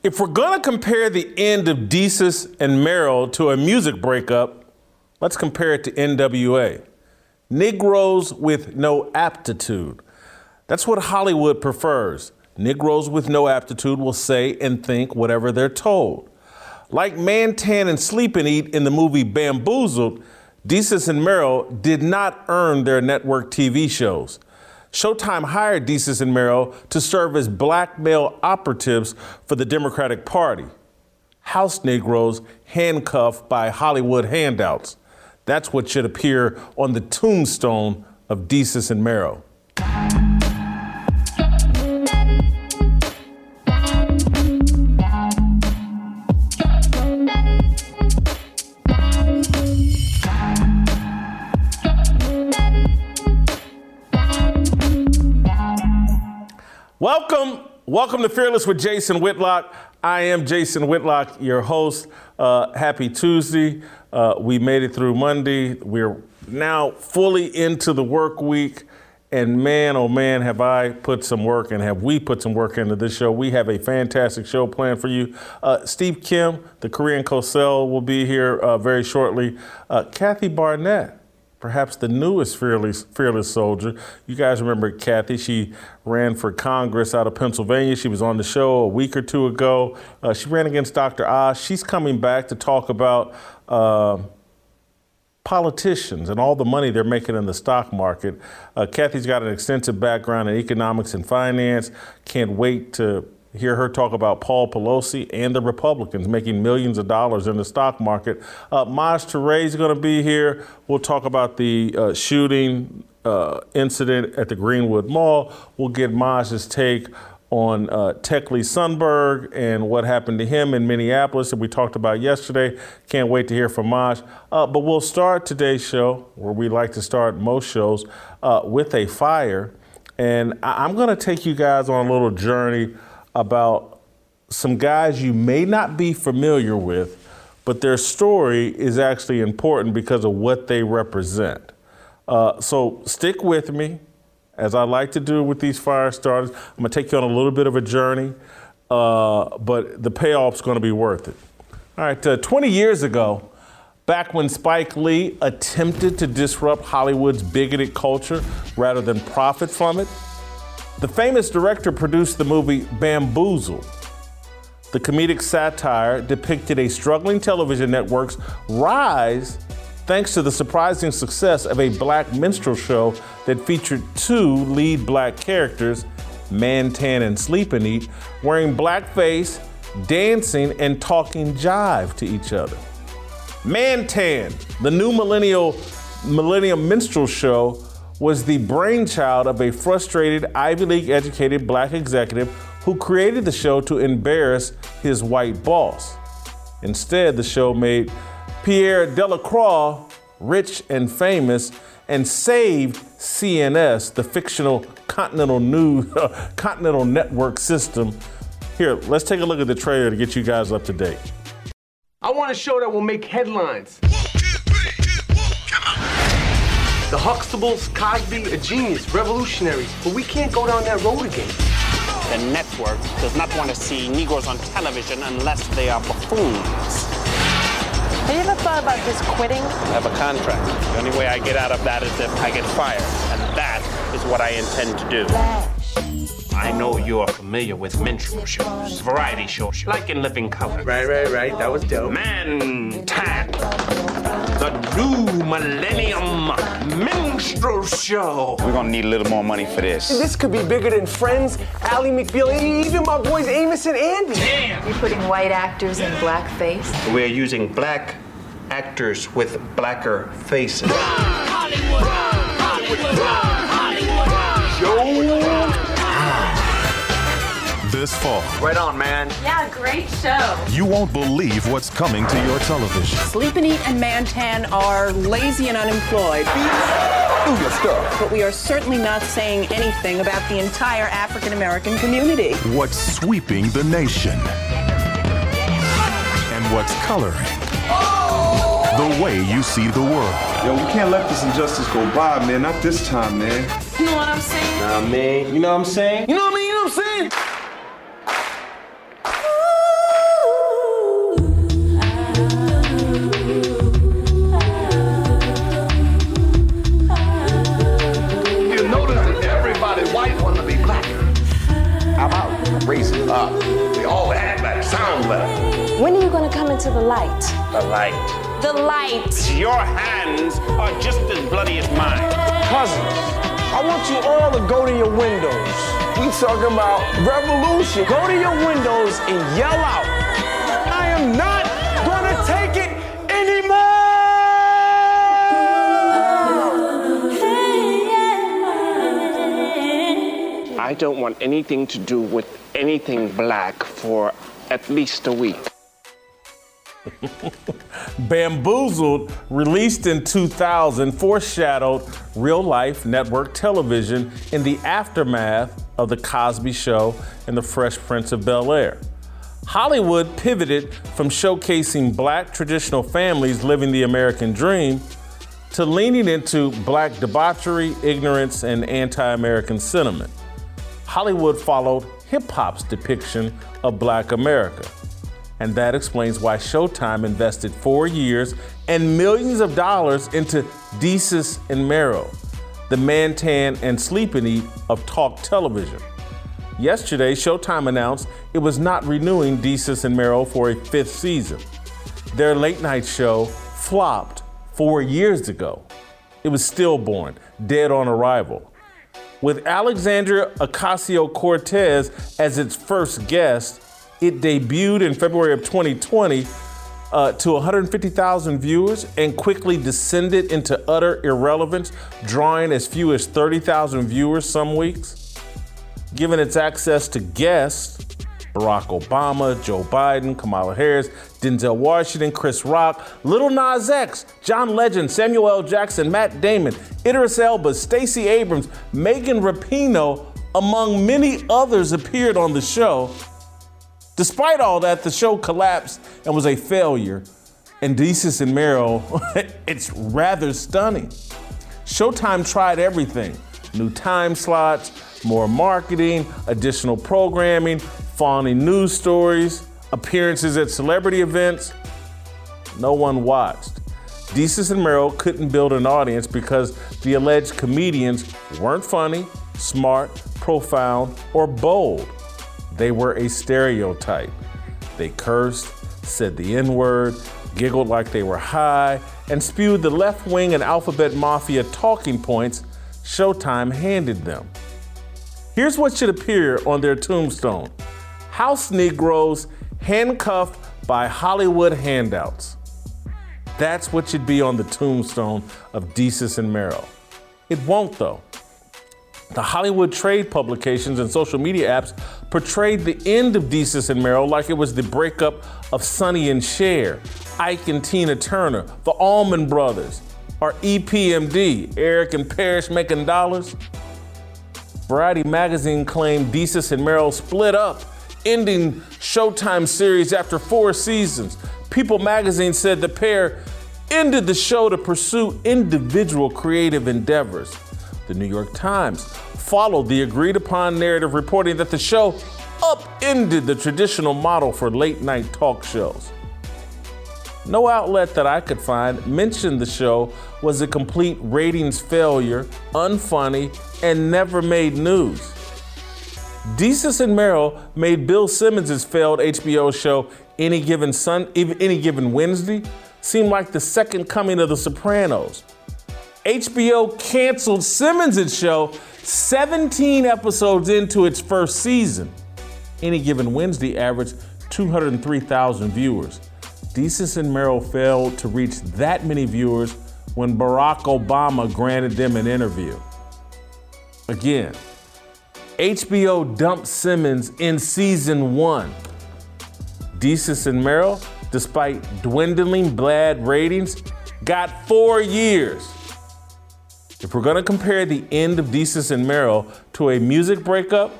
If we're gonna compare the end of Desus and Mero to a music breakup, let's compare it to NWA. Negroes with no aptitude. That's what Hollywood prefers. Negroes with no aptitude will say and think whatever they're told. Like Mantan and Sleep and Eat in the movie Bamboozled, Desus and Mero did not earn their network TV shows. Showtime hired Desus and Mero to serve as blackmail operatives for the Democratic Party. House Negroes handcuffed by Hollywood handouts. That's what should appear on the tombstone of Desus and Mero. Welcome, welcome to Fearless with Jason Whitlock. I am Jason Whitlock, your host. Uh, happy Tuesday. Uh, we made it through Monday. We're now fully into the work week. And man, oh man, have I put some work and have we put some work into this show. We have a fantastic show planned for you. Uh, Steve Kim, the Korean Cosell, will be here uh, very shortly. Uh, Kathy Barnette perhaps the newest fearless, fearless soldier. You guys remember Kathy? She ran for Congress out of Pennsylvania. She was on the show a week or two ago. Uh, she ran against Dr. Oz. She's coming back to talk about. Uh, politicians and all the money they're making in the stock market. Uh, Kathy's got an extensive background in economics and finance. Can't wait to hear her talk about Paul Pelosi and the Republicans making millions of dollars in the stock market. Uh, Maj Toure is going to be here. We'll talk about the uh, shooting uh, incident at the Greenwood Mall. We'll get Maj's take on uh, Tekle Sundberg and what happened to him in Minneapolis that we talked about yesterday. Can't wait to hear from Maj. Uh, but we'll start today's show, where we like to start most shows, uh, with a fire. And I- I'm going to take you guys on a little journey about some guys you may not be familiar with, but their story is actually important because of what they represent. Uh, so stick with me, as I like to do with these fire starters. I'm gonna take you on a little bit of a journey, uh, but the payoff's gonna be worth it. All right, uh, 20 years ago, back when Spike Lee attempted to disrupt Hollywood's bigoted culture rather than profit from it, the famous director produced the movie Bamboozled. The comedic satire depicted a struggling television network's rise thanks to the surprising success of a black minstrel show that featured two lead black characters, Mantan and Sleep and Eat, wearing blackface, dancing, and talking jive to each other. Mantan, the new millennial millennium minstrel show, was the brainchild of a frustrated Ivy League educated black executive who created the show to embarrass his white boss. Instead, the show made Pierre Delacroix rich and famous and saved CNS, the fictional Continental News Continental Network system. Here, let's take a look at the trailer to get you guys up to date. I want a show that will make headlines. The Huxtables, Cosby, a genius, revolutionaries. But we can't go down that road again. The network does not want to see Negroes on television unless they are buffoons. Have you ever thought about just quitting? I have a contract. The only way I get out of that is if I get fired. And that is what I intend to do. I know you're familiar with minstrel shows, variety shows, like in Living Color. Right, right, right. That was dope. Mantan, the new millennium minstrel show. We're gonna need a little more money for this. This could be bigger than Friends, Ally McBeal, even my boys Amos and Andy. Damn. You're putting white actors in blackface? We're using black actors with blacker faces. This fall, Right on, man. Yeah, great show. you won't believe what's coming to your television. Sleep and Eat and Mantan are lazy and unemployed. Do your stuff. But we are certainly not saying anything about the entire African American community. What's sweeping the nation? And what's coloring the way you see the world. Yo, we can't let this injustice go by, man. Not this time, man. You know what I'm saying? Nah, man. You know what I'm saying? You know The light. The light. Your hands are just as bloody as mine. Cousins, I want you all to go to your windows. We talking about revolution. Go to your windows and yell out, I am not gonna take it anymore. I don't want anything to do with anything black for at least a week. Bamboozled, released in 2000, foreshadowed real life network television in the aftermath of The Cosby Show and The Fresh Prince of Bel Air. Hollywood pivoted from showcasing black traditional families living the American dream to leaning into black debauchery, ignorance, and anti American sentiment. Hollywood followed hip hop's depiction of black America. And that explains why Showtime invested four years and millions of dollars into Desus and Mero, the Mantan and Sleep and Eat of talk television. Yesterday, Showtime announced it was not renewing Desus and Mero for a fifth season. Their late night show flopped four years ago. It was stillborn, dead on arrival. With Alexandria Ocasio Cortez as its first guest, it debuted in February of 2020 uh, to 150,000 viewers and quickly descended into utter irrelevance, drawing as few as 30,000 viewers some weeks. Given its access to guests, Barack Obama, Joe Biden, Kamala Harris, Denzel Washington, Chris Rock, Lil Nas X, John Legend, Samuel L. Jackson, Matt Damon, Idris Elba, Stacey Abrams, Megan Rapinoe, among many others appeared on the show. Despite all that, the show collapsed and was a failure. And Desus and Mero, it's rather stunning. Showtime tried everything new time slots, more marketing, additional programming, fawning news stories, appearances at celebrity events. No one watched. Desus and Mero couldn't build an audience because the alleged comedians weren't funny, smart, profound, or bold. They were a stereotype. They cursed, said the N word, giggled like they were high, and spewed the left wing and alphabet mafia talking points Showtime handed them. Here's what should appear on their tombstone House Negroes handcuffed by Hollywood handouts. That's what should be on the tombstone of Desus and Mero. It won't, though. The Hollywood trade publications and social media apps portrayed the end of Desus and Mero like it was the breakup of Sonny and Cher, Ike and Tina Turner, the Allman Brothers, or EPMD, Eric and Parrish making dollars. Variety magazine claimed Desus and Mero split up, ending Showtime series after four seasons. People magazine said the pair ended the show to pursue individual creative endeavors. The New York Times followed the agreed upon narrative reporting that the show upended the traditional model for late night talk shows. No outlet that I could find mentioned the show was a complete ratings failure, unfunny, and never made news. Desus and Mero made Bill Simmons' failed HBO show Any Given Sun, Any Given Wednesday seem like the second coming of The Sopranos. HBO canceled Simmons' show 17 episodes into its first season. Any Given Wednesday averaged 203,000 viewers. Desus and Mero failed to reach that many viewers when Barack Obama granted them an interview. Again, HBO dumped Simmons in season one. Desus and Mero, despite dwindling bad ratings, got four years. If we're gonna compare the end of Desus and Mero to a music breakup,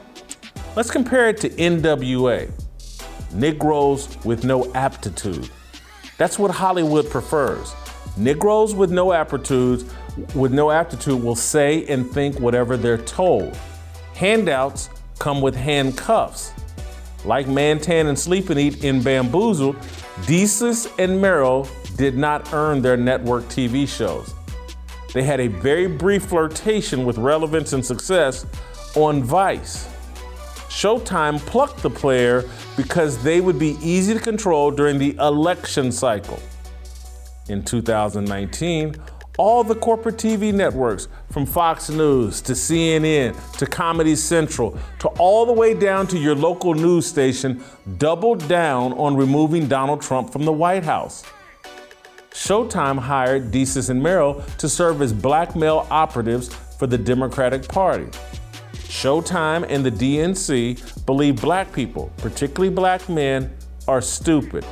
let's compare it to NWA, Negroes with no aptitude. That's what Hollywood prefers. Negroes with no aptitudes, with no aptitude will say and think whatever they're told. Handouts come with handcuffs. Like Mantan and Sleep and Eat in Bamboozled, Desus and Mero did not earn their network TV shows. They had a very brief flirtation with relevance and success on Vice. Showtime plucked the player because they would be easy to control during the election cycle. In 2019, all the corporate TV networks, from Fox News to CNN to Comedy Central to all the way down to your local news station, doubled down on removing Donald Trump from the White House. Showtime hired Desus and Mero to serve as blackmail operatives for the Democratic Party. Showtime and the DNC believe black people, particularly black men, are stupid.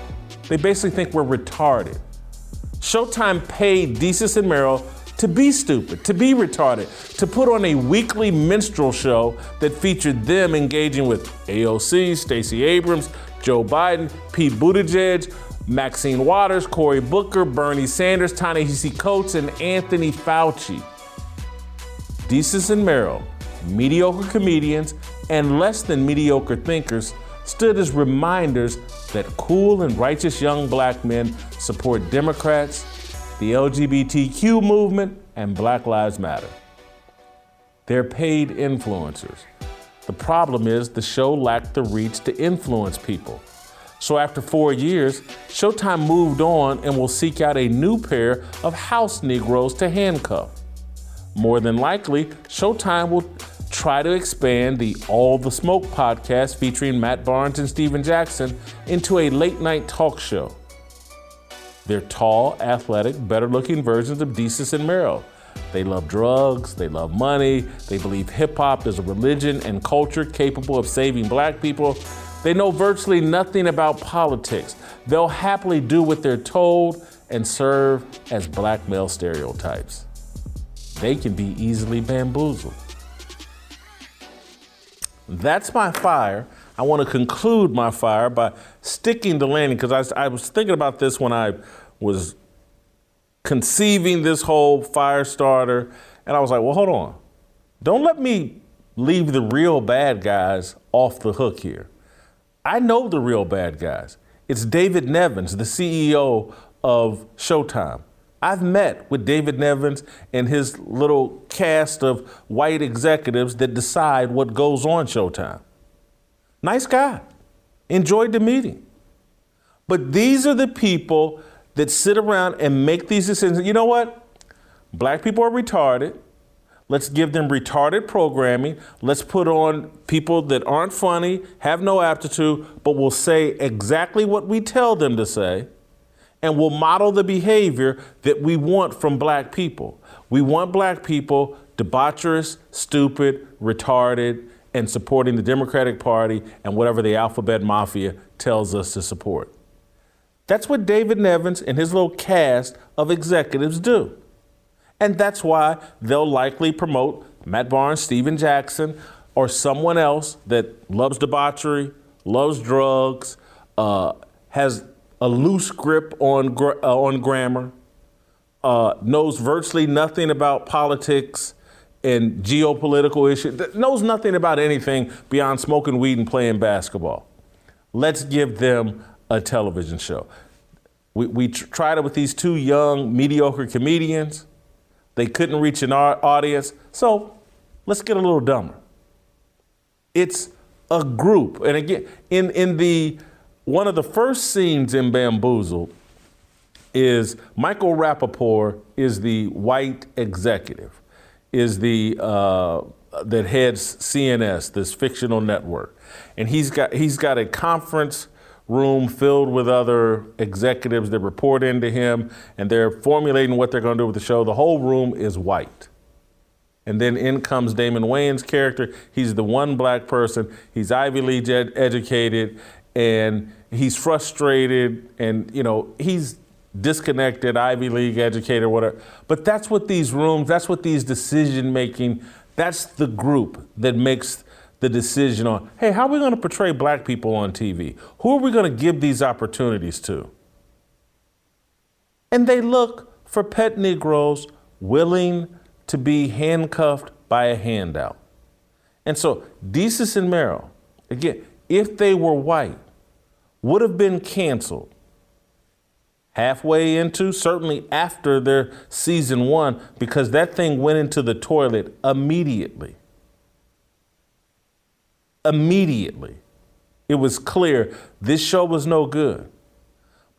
They basically think we're retarded. Showtime paid Desus and Mero to be stupid, to be retarded, to put on a weekly minstrel show that featured them engaging with AOC, Stacey Abrams, Joe Biden, Pete Buttigieg, Maxine Waters, Cory Booker, Bernie Sanders, Ta-Nehisi Coates, and Anthony Fauci. Desus and Mero, mediocre comedians and less than mediocre thinkers, stood as reminders that cool and righteous young black men support Democrats, the LGBTQ movement, and Black Lives Matter. They're paid influencers. The problem is the show lacked the reach to influence people. So after four years, Showtime moved on and will seek out a new pair of house Negroes to handcuff. More than likely, Showtime will try to expand the All the Smoke podcast featuring Matt Barnes and Stephen Jackson into a late night talk show. They're tall, athletic, better looking versions of Desus and Mero. They love drugs, they love money, they believe hip hop is a religion and culture capable of saving black people. They know virtually nothing about politics. They'll happily do what they're told and serve as black male stereotypes. They can be easily bamboozled. That's my fire. I want to conclude my fire by sticking the landing because I, I, was thinking about this when I was conceiving this whole fire starter, and I was like, well, hold on. Don't let me leave the real bad guys off the hook here. I know the real bad guys. It's David Nevins, the CEO of Showtime. I've met with David Nevins and his little cast of white executives that decide what goes on Showtime. Nice guy. Enjoyed the meeting. But these are the people that sit around and make these decisions. You know what? Black people are retarded. Let's give them retarded programming. Let's put on people that aren't funny, have no aptitude, but will say exactly what we tell them to say and will model the behavior that we want from black people. We want black people debaucherous, stupid, retarded, and supporting the Democratic Party and whatever the alphabet mafia tells us to support. That's what David Nevins and his little cast of executives do. And that's why they'll likely promote Matt Barnes, Stephen Jackson, or someone else that loves debauchery, loves drugs, uh, has a loose grip on, uh, on grammar, uh, knows virtually nothing about politics and geopolitical issues, knows nothing about anything beyond smoking weed and playing basketball. Let's give them a television show. We, we tr- tried it with these two young, mediocre comedians. They couldn't reach an audience, so let's get a little dumber. It's a group, and again, in, in the one of the first scenes in Bamboozled is Michael Rapaport is the white executive, is the uh, that heads CNS, this fictional network, and he's got he's got a conference room filled with other executives that report into him, and they're formulating what they're going to do with the show. The whole room is white. And then in comes Damon Wayans' character. He's the one black person. He's Ivy League ed- educated, and he's frustrated and you know he's disconnected ivy league educated, whatever but that's what these rooms that's what these decision making that's the group that makes the decision on hey how are we going to portray black people on tv who are we going to give these opportunities to? And they look for pet negroes willing to be handcuffed by a handout. And so desus and mero again if they were white would have been canceled halfway into, certainly after their season one, because that thing went into the toilet immediately. Immediately. It was clear this show was no good.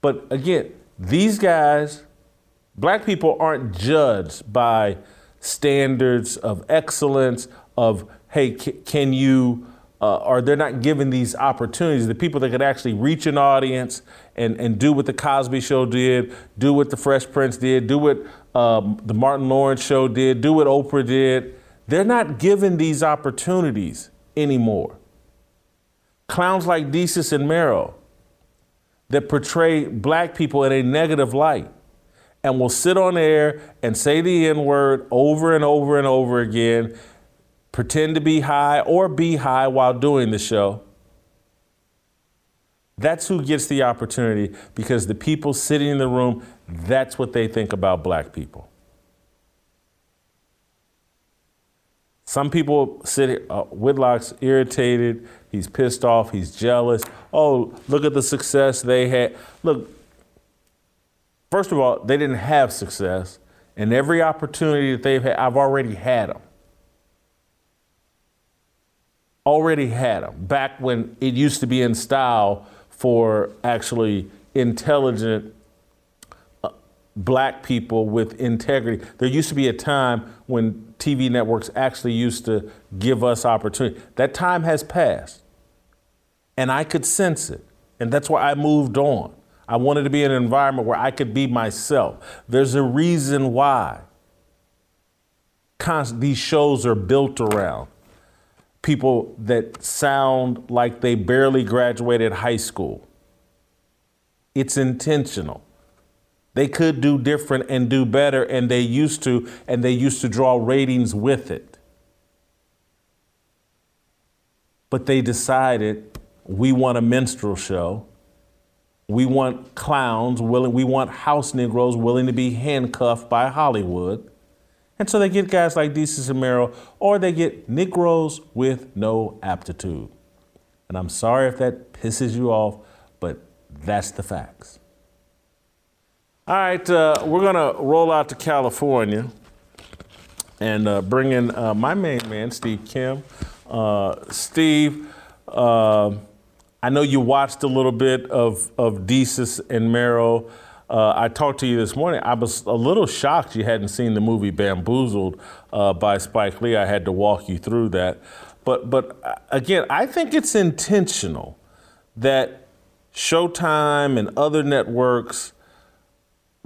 But again, these guys, black people aren't judged by standards of excellence, of, hey, can you, uh, or they're not given these opportunities. The people that could actually reach an audience and, and do what the Cosby Show did, do what the Fresh Prince did, do what um, the Martin Lawrence Show did, do what Oprah did. They're not given these opportunities anymore. Clowns like Desus and Mero that portray black people in a negative light and will sit on air and say the N word over and over and over again, pretend to be high or be high while doing the show. That's who gets the opportunity because the people sitting in the room, that's what they think about black people. Some people sit, uh, Whitlock's irritated, he's pissed off, he's jealous. Oh, look at the success they had. Look, first of all, they didn't have success, and every opportunity that they've had, I've already had them. Already had them. Back when it used to be in style for actually intelligent black people with integrity. There used to be a time when TV networks actually used to give us opportunity. That time has passed. And I could sense it. And that's why I moved on. I wanted to be in an environment where I could be myself. There's a reason why these shows are built around people that sound like they barely graduated high school. It's intentional. They could do different and do better, and they used to, and they used to draw ratings with it. But they decided we want a minstrel show. We want clowns willing, we want house Negroes willing to be handcuffed by Hollywood. And so they get guys like Desus and Mero, or they get Negroes with no aptitude. And I'm sorry if that pisses you off, but that's the facts. All right, uh, we're going to roll out to California and uh, bring in uh, my main man, Steve Kim. Uh, Steve, um, I know you watched a little bit of, of Desus and Mero. Uh, I talked to you this morning. I was a little shocked you hadn't seen the movie Bamboozled uh, by Spike Lee. I had to walk you through that. But, but again, I think it's intentional that Showtime and other networks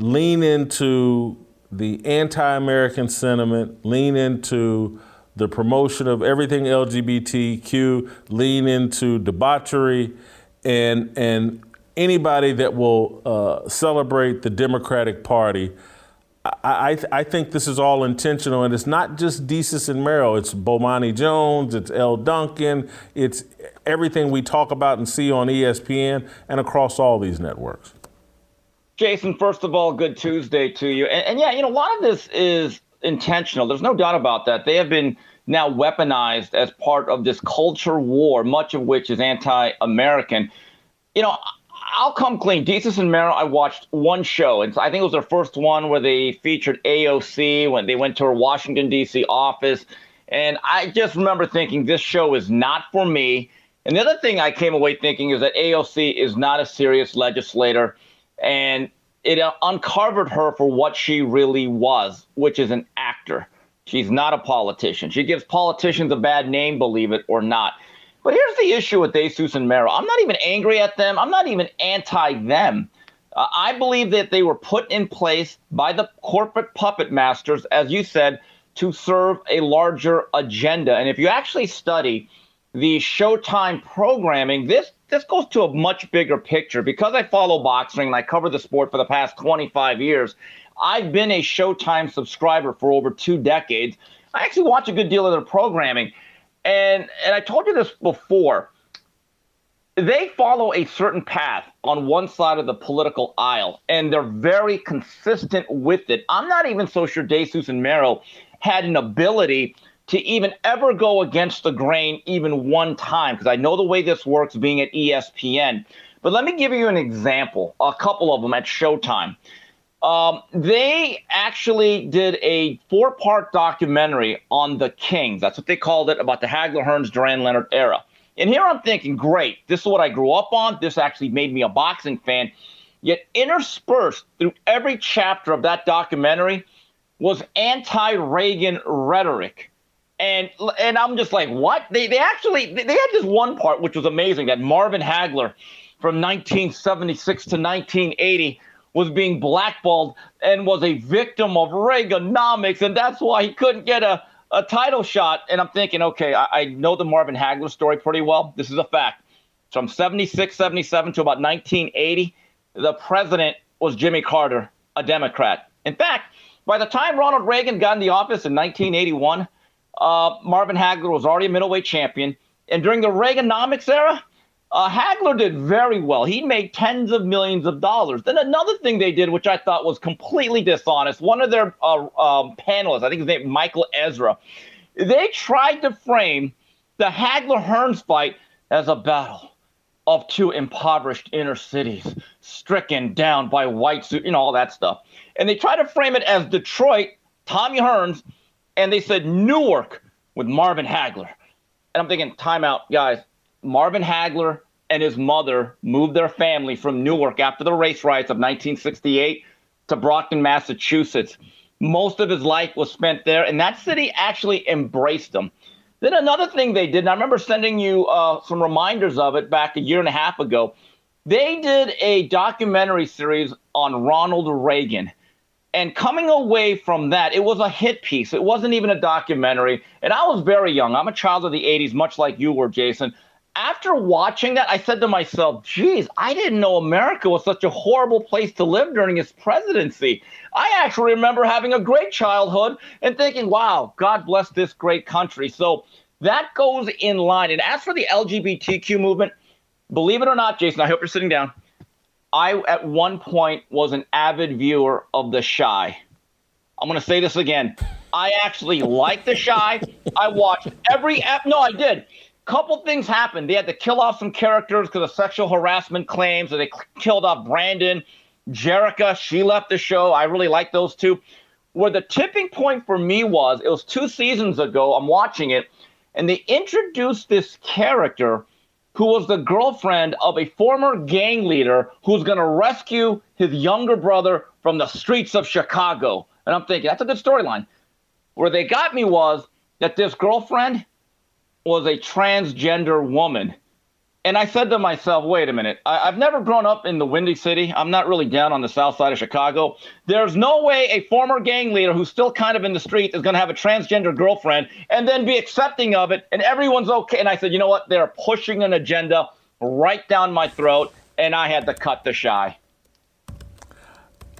lean into the anti American sentiment, lean into the promotion of everything LGBTQ, lean into debauchery, and, and anybody that will uh, celebrate the Democratic Party. I, I, I, think this is all intentional, and it's not just Desus and Mero. It's Bomani Jones, it's Elle Duncan, it's everything we talk about and see on ESPN and across all these networks. Jason, first of all, good Tuesday to you. And, and yeah, you know, a lot of this is intentional. There's no doubt about that. They have been now weaponized as part of this culture war, much of which is anti American. You know, I'll come clean. Desus and Mero, I watched one show. And I think it was their first one where they featured AOC when they went to her Washington, D.C. office. And I just remember thinking, this show is not for me. And the other thing I came away thinking is that AOC is not a serious legislator. And it uncovered her for what she really was, which is an actor. She's not a politician. She gives politicians a bad name, believe it or not. But here's the issue with Desus and Mero. I'm not even angry at them. I'm not even anti them. Uh, I believe that they were put in place by the corporate puppet masters, as you said, to serve a larger agenda. And if you actually study the Showtime programming, this this goes to a much bigger picture. Because I follow boxing and I cover the sport for the past 25 years, I've been a Showtime subscriber for over two decades. I actually watch a good deal of their programming. And and I told you this before. They follow a certain path on one side of the political aisle, and they're very consistent with it. I'm not even so sure Desus and Mero had an ability to even ever go against the grain even one time, because I know the way this works being at ESPN. But let me give you an example, a couple of them at Showtime. Um, they actually did a four part documentary on the Kings. That's what they called it about the Hagler Hearns Duran Leonard era. And here I'm thinking, great, this is what I grew up on. This actually made me a boxing fan. Yet interspersed through every chapter of that documentary was anti-Reagan rhetoric. And and I'm just like, what? They they actually they had this one part which was amazing that Marvin Hagler from 1976 to 1980 was being blackballed and was a victim of Reaganomics, and that's why he couldn't get a, a title shot. And I'm thinking, okay, I, I know the Marvin Hagler story pretty well. This is a fact. From 76, 77 to about 1980, the president was Jimmy Carter, a Democrat. In fact, by the time Ronald Reagan got in the office in 1981, uh, Marvin Hagler was already a middleweight champion. And during the Reaganomics era, uh, Hagler did very well. He made tens of millions of dollars. Then another thing they did, which I thought was completely dishonest, one of their uh, um, panelists, I think his name Michael Ezra, they tried to frame the Hagler Hearns fight as a battle of two impoverished inner cities stricken down by white suit, you know, all that stuff. And they tried to frame it as Detroit, Tommy Hearns, and they said Newark with Marvin Hagler. And I'm thinking, timeout, guys. Marvin Hagler and his mother moved their family from Newark after the race riots of 1968 to Brockton, Massachusetts. Most of his life was spent there, and that city actually embraced him. Then another thing they did, and I remember sending you uh, some reminders of it back a year and a half ago. They did a documentary series on Ronald Reagan. And coming away from that, it was a hit piece. It wasn't even a documentary. And I was very young. I'm a child of the 80s, much like you were, Jason. After watching that, I said to myself, geez, I didn't know America was such a horrible place to live during his presidency. I actually remember having a great childhood and thinking, wow, God bless this great country. So that goes in line. And as for the LGBTQ movement, believe it or not, Jason, I hope you're sitting down. I, at one point, was an avid viewer of The Chi. I'm going to say this again. I actually liked The Chi. I watched every ep. No, I did. Couple things happened. They had to kill off some characters because of sexual harassment claims. So they killed off Brandon, Jerrika. She left the show. I really like those two. Where the tipping point for me was, it was two seasons ago. I'm watching it, and they introduced this character who was the girlfriend of a former gang leader who's going to rescue his younger brother from the streets of Chicago. And I'm thinking, that's a good storyline. Where they got me was that this girlfriend was a transgender woman. And I said to myself, wait a minute. I, have never grown up in the Windy City. I'm not really down on the south side of Chicago. There's no way a former gang leader who's still kind of in the street is going to have a transgender girlfriend and then be accepting of it and everyone's okay. And I said, you know what? They're pushing an agenda right down my throat. And I had to cut the Chi.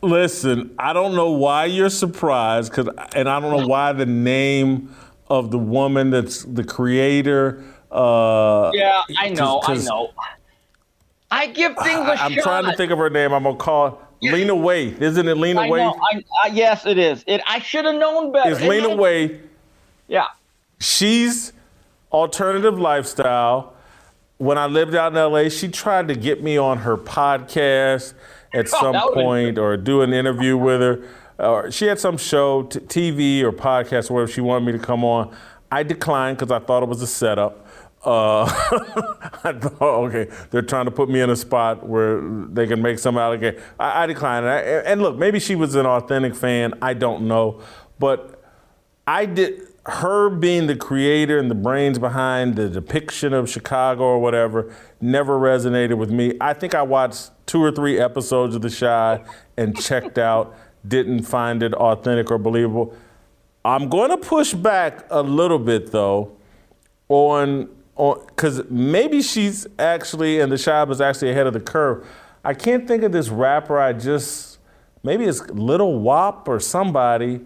Listen, I don't know why you're surprised, cause, and I don't know why the name of the woman that's the creator. Uh, yeah, I know, I know. I give things a I, am trying to think of her name. I'm gonna call. Lena Waithe. Isn't it Lena Waithe? I, yes, it is. It. I should have known better. It's Lena Waithe. Yeah. She's alternative lifestyle. When I lived out in LA, she tried to get me on her podcast at oh, some point or do an interview with her or she had some show, t- TV or podcast or whatever she wanted me to come on. I declined because I thought it was a setup. Uh, I thought, okay, they're trying to put me in a spot where they can make some allegation. I, I declined. And, I, and look, maybe she was an authentic fan. I don't know, but I did. Her being the creator and the brains behind the depiction of Chicago or whatever never resonated with me. I think I watched two or three episodes of The Chi and checked out didn't find it authentic or believable. I'm going to push back a little bit though on because maybe she's actually and the Chi is actually ahead of the curve. I can't think of this rapper. I just maybe it's Little Wop or somebody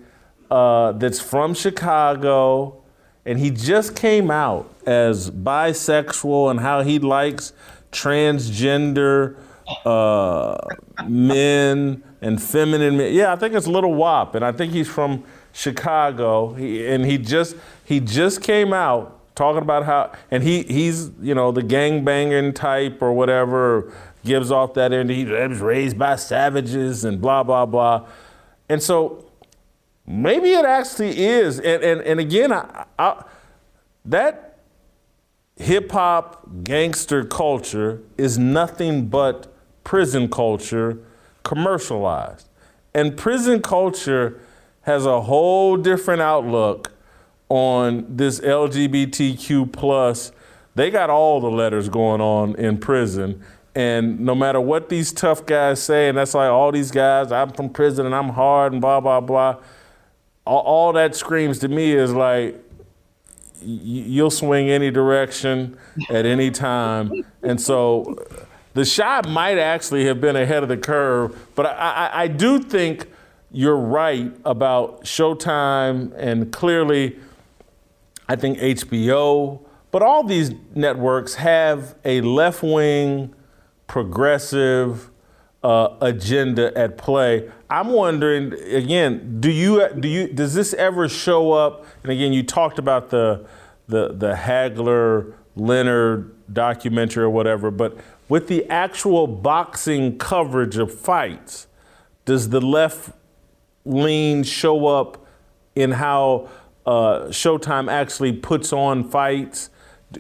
uh, that's from Chicago, and he just came out as bisexual and how he likes transgender uh, men and feminine men. Yeah, I think it's Little Wop, and I think he's from Chicago. He, and he just he just came out talking about how, and he he's you know the gang banging type or whatever, gives off that end. He was raised by savages and blah blah blah, and so maybe it actually is. And and, and again, I, I, that hip hop gangster culture is nothing but prison culture commercialized. And prison culture has a whole different outlook on this LGBTQ plus. They got all the letters going on in prison. And no matter what these tough guys say, and that's like all these guys, I'm from prison and I'm hard and blah, blah, blah. All, all that screams to me is like, you'll swing any direction at any time. And so the shot might actually have been ahead of the curve, but I, I, I do think you're right about Showtime and clearly, I think HBO, but all these networks have a left wing, progressive uh, agenda at play. I'm wondering again, do you do you does this ever show up? And again, you talked about the the the Hagler Leonard documentary or whatever, but with the actual boxing coverage of fights, does the left lean show up in how uh, Showtime actually puts on fights?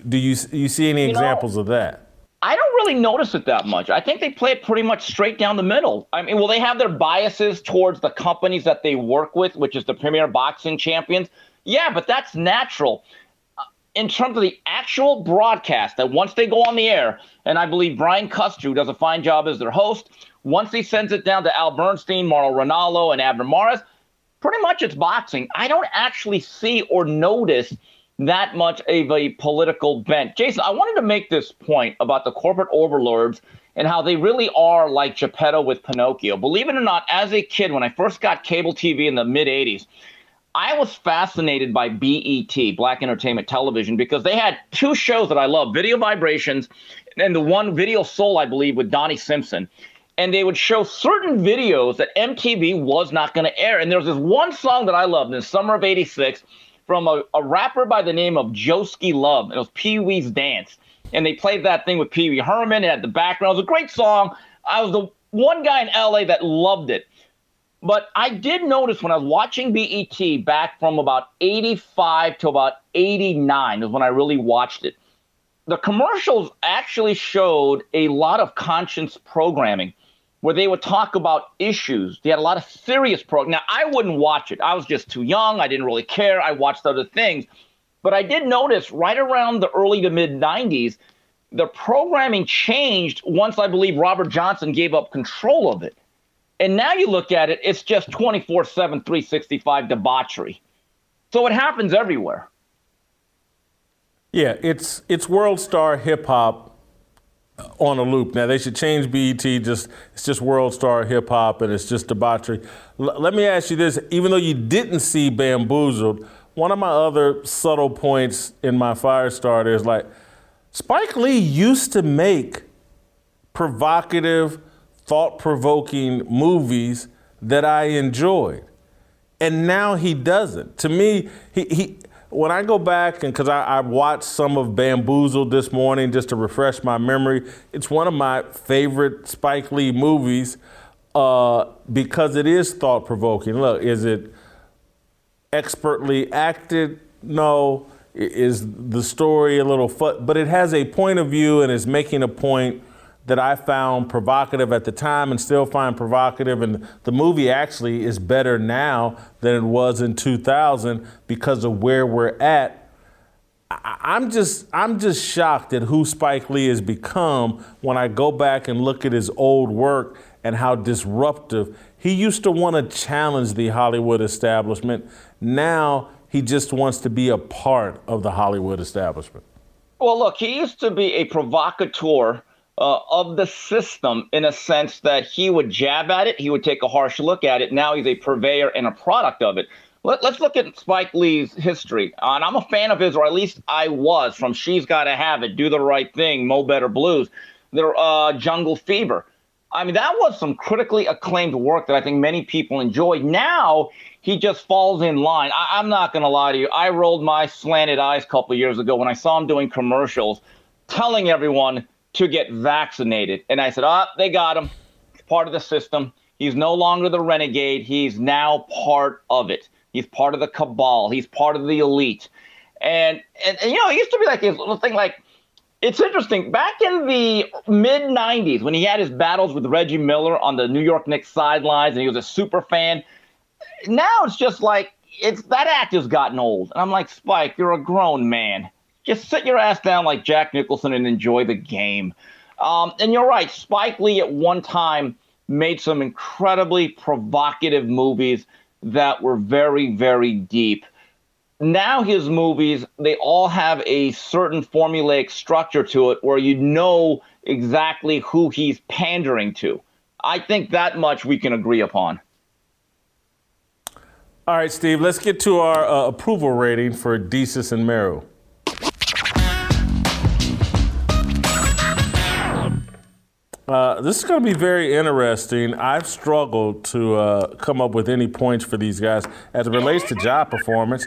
Do you you see any you examples know, of that? I don't really notice it that much. I think they play it pretty much straight down the middle. I mean, well, they have their biases towards the companies that they work with, which is the Premier Boxing Champions. Yeah, but that's natural. Uh, in terms of the actual broadcast, that once they go on the air, and I believe Brian Custer does a fine job as their host, once he sends it down to Al Bernstein, Mauro Ranallo, and Abner Mares, pretty much it's boxing. I don't actually see or notice – that much of a political bent. Jason, I wanted to make this point about the corporate overlords and how they really are like Geppetto with Pinocchio. Believe it or not, as a kid, when I first got cable TV in the mid 80s, I was fascinated by BET, Black Entertainment Television, because they had two shows that I love Video Vibrations and the one Video Soul, I believe, with Donnie Simpson. And they would show certain videos that MTV was not going to air. And there was this one song that I loved in the summer of 86 from a, a rapper by the name of Joeski Love. It was Pee Wee's Dance. And they played that thing with Pee Wee Herman. Had the background. It was a great song. I was the one guy in LA that loved it. But I did notice when I was watching BET back from about 85 to about 89 is when I really watched it. The commercials actually showed a lot of conscience programming where they would talk about issues. They had a lot of serious programs. Now, I wouldn't watch it. I was just too young. I didn't really care. I watched other things. But I did notice right around the early to mid 90s, the programming changed once I believe Robert Johnson gave up control of it. And now you look at it, it's just 24 7, 365 debauchery. So it happens everywhere. Yeah, it's it's world star hip hop on a loop. Now they should change BET. Just it's just World Star Hip Hop and it's just debauchery. L- let me ask you this: even though you didn't see Bamboozled, one of my other subtle points in my fire starter is like Spike Lee used to make provocative, thought-provoking movies that I enjoyed, and now he doesn't. To me, he he when I go back and because I, I, watched some of Bamboozled this morning just to refresh my memory, it's one of my favorite Spike Lee movies uh, because it is thought provoking. Look, is it expertly acted? No. Is the story a little fun? But it has a point of view and is making a point that I found provocative at the time and still find provocative. And the movie actually is better now than it was in 2000 because of where we're at. I'm just I'm just shocked at who Spike Lee has become when I go back and look at his old work and how disruptive. He used to want to challenge the Hollywood establishment. Now he just wants to be a part of the Hollywood establishment. Well, look, he used to be a provocateur uh, of the system in a sense that he would jab at it, he would take a harsh look at it. Now he's a purveyor and a product of it. Let, us look at Spike Lee's history. Uh, and I'm a fan of his, or at least I was, from She's Gotta Have It, Do the Right Thing, Mo Better Blues, their uh, Jungle Fever. I mean, that was some critically acclaimed work that I think many people enjoyed. Now he just falls in line. I, am not going to lie to you. I rolled my slanted eyes a couple years ago when I saw him doing commercials telling everyone to get vaccinated. And I said, oh, they got him. Part of the system. He's no longer the renegade. He's now part of it. He's part of the cabal. He's part of the elite. And, and, and you know, it used to be like this little thing like, It's interesting. Back in the mid 90s, when he had his battles with Reggie Miller on the New York Knicks sidelines and he was a super fan, now it's just like it's that act has gotten old. And I'm like, Spike, you're a grown man. Just sit your ass down like Jack Nicholson and enjoy the game. Um, and you're right. Spike Lee at one time made some incredibly provocative movies that were very, very deep. Now his movies, they all have a certain formulaic structure to it where you know exactly who he's pandering to. I think that much we can agree upon. All right, Steve, let's get to our uh, approval rating for Desus and Mero. Uh, this is going to be very interesting. I've struggled to uh, come up with any points for these guys as it relates to job performance.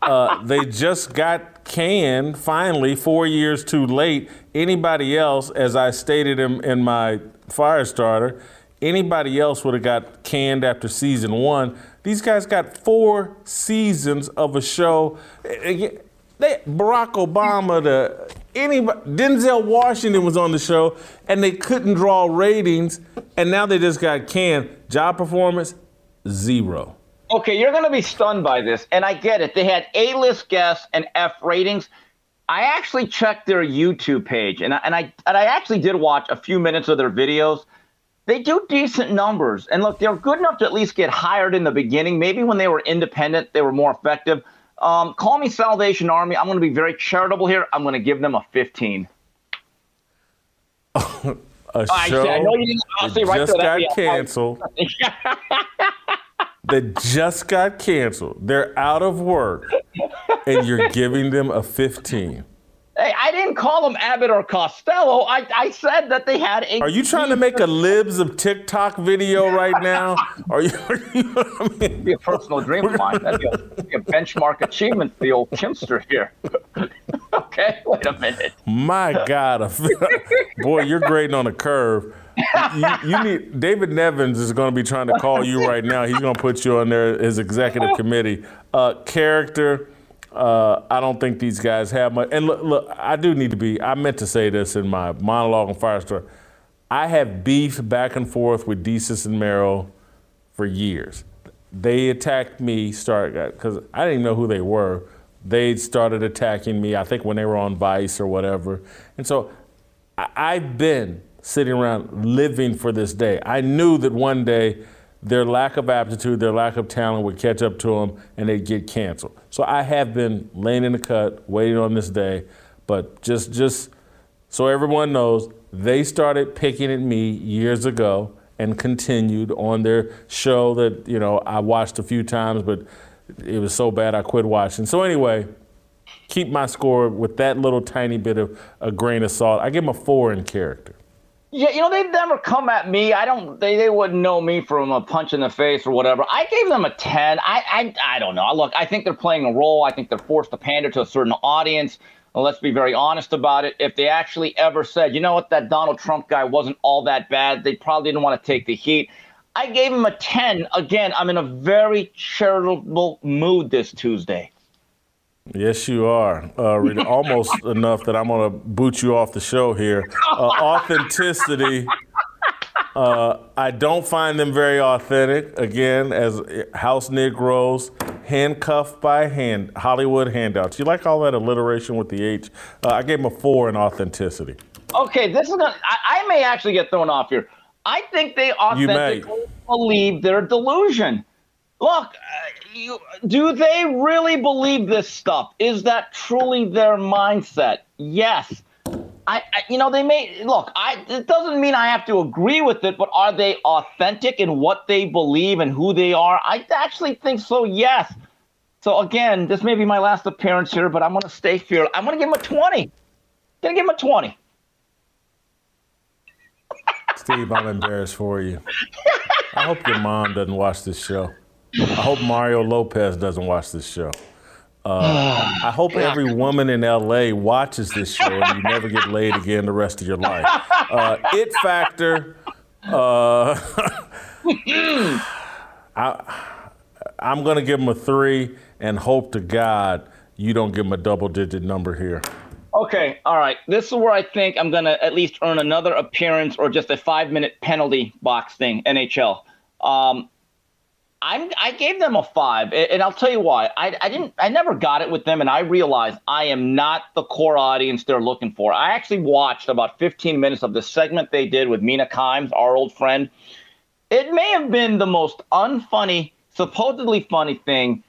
Uh, they just got canned finally, four years too late. Anybody else, as I stated in, in my fire starter, anybody else would have got canned after season one. These guys got four seasons of a show. They, Barack Obama, the anybody, Denzel Washington was on the show, and they couldn't draw ratings, and now they just got canned. Job performance, zero. Okay, you're going to be stunned by this, and I get it. They had A-list guests and F ratings. I actually checked their YouTube page, and I, and I and I actually did watch a few minutes of their videos. They do decent numbers, and look, they're good enough to at least get hired in the beginning. Maybe when they were independent, they were more effective. Um, call me Salvation Army. I'm going to be very charitable here. I'm going to give them a 15. a show I, I know you didn't, right just got canceled. that just got canceled. They're out of work, and you're giving them a 15. Hey, I didn't call them Abbott or Costello. I, I said that they had a. Are you trying to make a libs of TikTok video right now? Are you? Are you I mean, be a personal dream of mine. That'd be a, be a benchmark achievement for the old Kimster here. okay, wait a minute. My God, boy, you're grading on a curve. You, you, need David Nevins is going to be trying to call you right now. He's going to put you on there his executive committee. Uh, character uh, I don't think these guys have much. And look, look, I do need to be. I meant to say this in my monologue on Firestar. I have beef back and forth with Desus and Mero for years. They attacked me, started because I didn't even know who they were. They started attacking me. I think when they were on Vice or whatever. And so I, I've been sitting around living for this day. I knew that one day their lack of aptitude, their lack of talent would catch up to them and they'd get canceled. So I have been laying in the cut, waiting on this day, but just just so everyone knows, they started picking at me years ago and continued on their show that, you know, I watched a few times, but it was so bad I quit watching. So anyway, keep my score with that little tiny bit of a grain of salt. I give them a four in character. Yeah, you know, they've never come at me. I don't. They, they wouldn't know me from a punch in the face or whatever. I gave them a ten. I I I don't know. Look, I think they're playing a role. I think they're forced to pander to a certain audience. Well, let's be very honest about it. If they actually ever said, you know what, that Donald Trump guy wasn't all that bad, they probably didn't want to take the heat. I gave him a 10. Again, I'm in a very charitable mood this Tuesday. Yes, you are. Uh, almost enough that I'm going to boot you off the show here. Uh, authenticity. Uh, I don't find them very authentic. Again, as house Negroes, handcuffed by hand, Hollywood handouts. You like all that alliteration with the H? Uh, I gave them a four in authenticity. Okay, this is gonna. I, I may actually get thrown off here. I think they authentically believe their delusion. Look, uh, you, do they really believe this stuff? Is that truly their mindset? Yes. I, I, you know, they may look. I it doesn't mean I have to agree with it, but are they authentic in what they believe and who they are? I actually think so. Yes. So again, this may be my last appearance here, but I'm going to stay here. I'm going to give him a 20. I'm going to give him a 20. Steve, I'm embarrassed for you. I hope your mom doesn't watch this show. I hope Mario Lopez doesn't watch this show. Uh, I hope every woman in LA watches this show and you never get laid again the rest of your life. Uh, it Factor. Uh, I, I'm going to give him a three and hope to God you don't give him a double digit number here. Okay, all right. This is where I think I'm gonna at least earn another appearance or just a five minute penalty box thing. NHL. Um, I'm I gave them a five, and I'll tell you why. I, I didn't I never got it with them, and I realized I am not the core audience they're looking for. I actually watched about 15 minutes of the segment they did with Mina Kimes, our old friend. It may have been the most unfunny, supposedly funny thing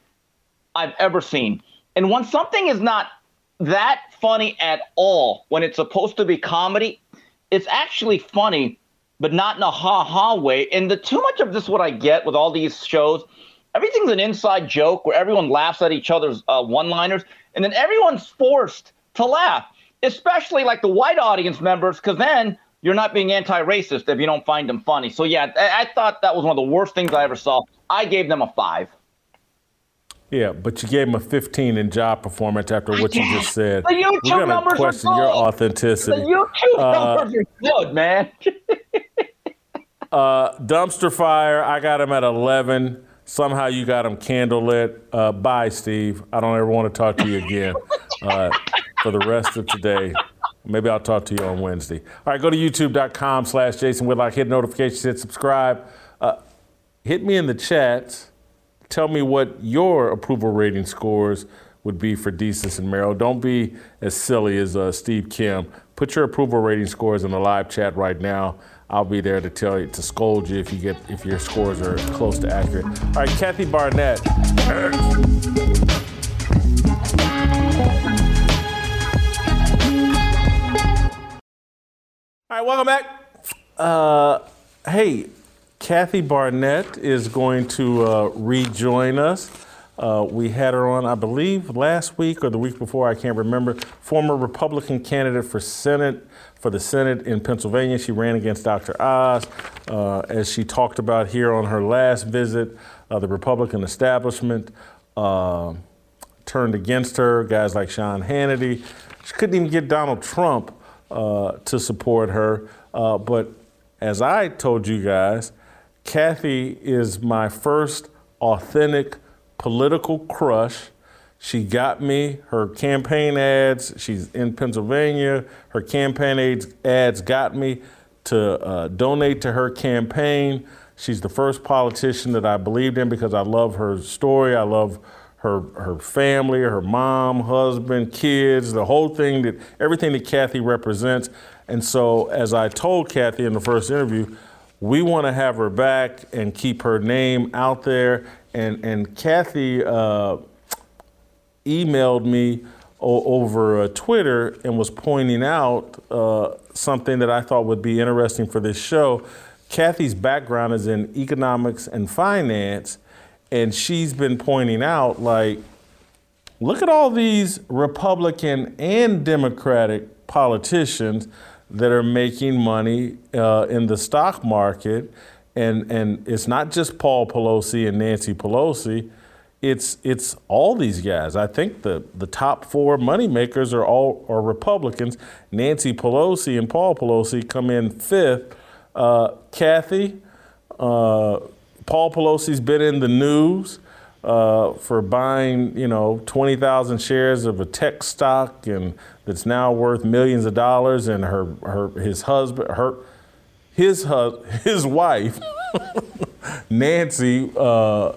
I've ever seen. And when something is not that funny at all, when it's supposed to be comedy, it's actually funny but not in a ha ha way. And the too much of this, what I get with all these shows, everything's an inside joke where everyone laughs at each other's uh, one liners, and then everyone's forced to laugh, especially like the white audience members, because then you're not being anti racist if you don't find them funny. So, yeah, I-, I thought that was one of the worst things I ever saw. I gave them a five. Yeah, but you gave him a 15 in job performance after what you just said. The YouTube We're gonna numbers question your authenticity. The YouTube Uh, numbers are good, man. Uh, dumpster fire, I got him at 11. Somehow you got him candlelit. Uh, bye, Steve. I don't ever want to talk to you again uh, for the rest of today. Maybe I'll talk to you on Wednesday. All right, go to youtube.com slash Jason Whitlock. Hit notifications, hit subscribe. Uh, hit me in the chat. Tell me what your approval rating scores would be for Desus and Mero. Don't be as silly as uh, Steve Kim. Put your approval rating scores in the live chat right now. I'll be there to tell you to scold you if you get if your scores are close to accurate. All right, Kathy Barnette. All right, welcome back. Uh, hey, Kathy Barnette is going to uh, rejoin us. Uh, we had her on, I believe, last week or the week before, I can't remember. Former Republican candidate for Senate, for the Senate in Pennsylvania. She ran against Dr. Oz. Uh, as she talked about here on her last visit, uh, the Republican establishment uh, turned against her, guys like Sean Hannity. She couldn't even get Donald Trump uh, to support her. Uh, but as I told you guys, Kathy is my first authentic political crush. She got me her campaign ads. She's in Pennsylvania. Her campaign ads, got me to uh, donate to her campaign. She's the first politician that I believed in because I love her story. I love her her family, her mom, husband, kids, the whole thing that everything that Kathy represents. And so, as I told Kathy in the first interview, we want to have her back and keep her name out there. And and Kathy uh, emailed me o- over uh, Twitter and was pointing out uh, something that I thought would be interesting for this show. Kathy's background is in economics and finance, and she's been pointing out like, look at all these Republican and Democratic politicians that are making money uh, in the stock market. And, and it's not just Paul Pelosi and Nancy Pelosi, it's, it's all these guys. I think the, the top four moneymakers are all are Republicans. Nancy Pelosi and Paul Pelosi come in fifth. Uh, Kathy, uh, Paul Pelosi's been in the news uh, for buying, you know, 20,000 shares of a tech stock and that's now worth millions of dollars. And her, her, his husband, her, his, his wife, Nancy, uh,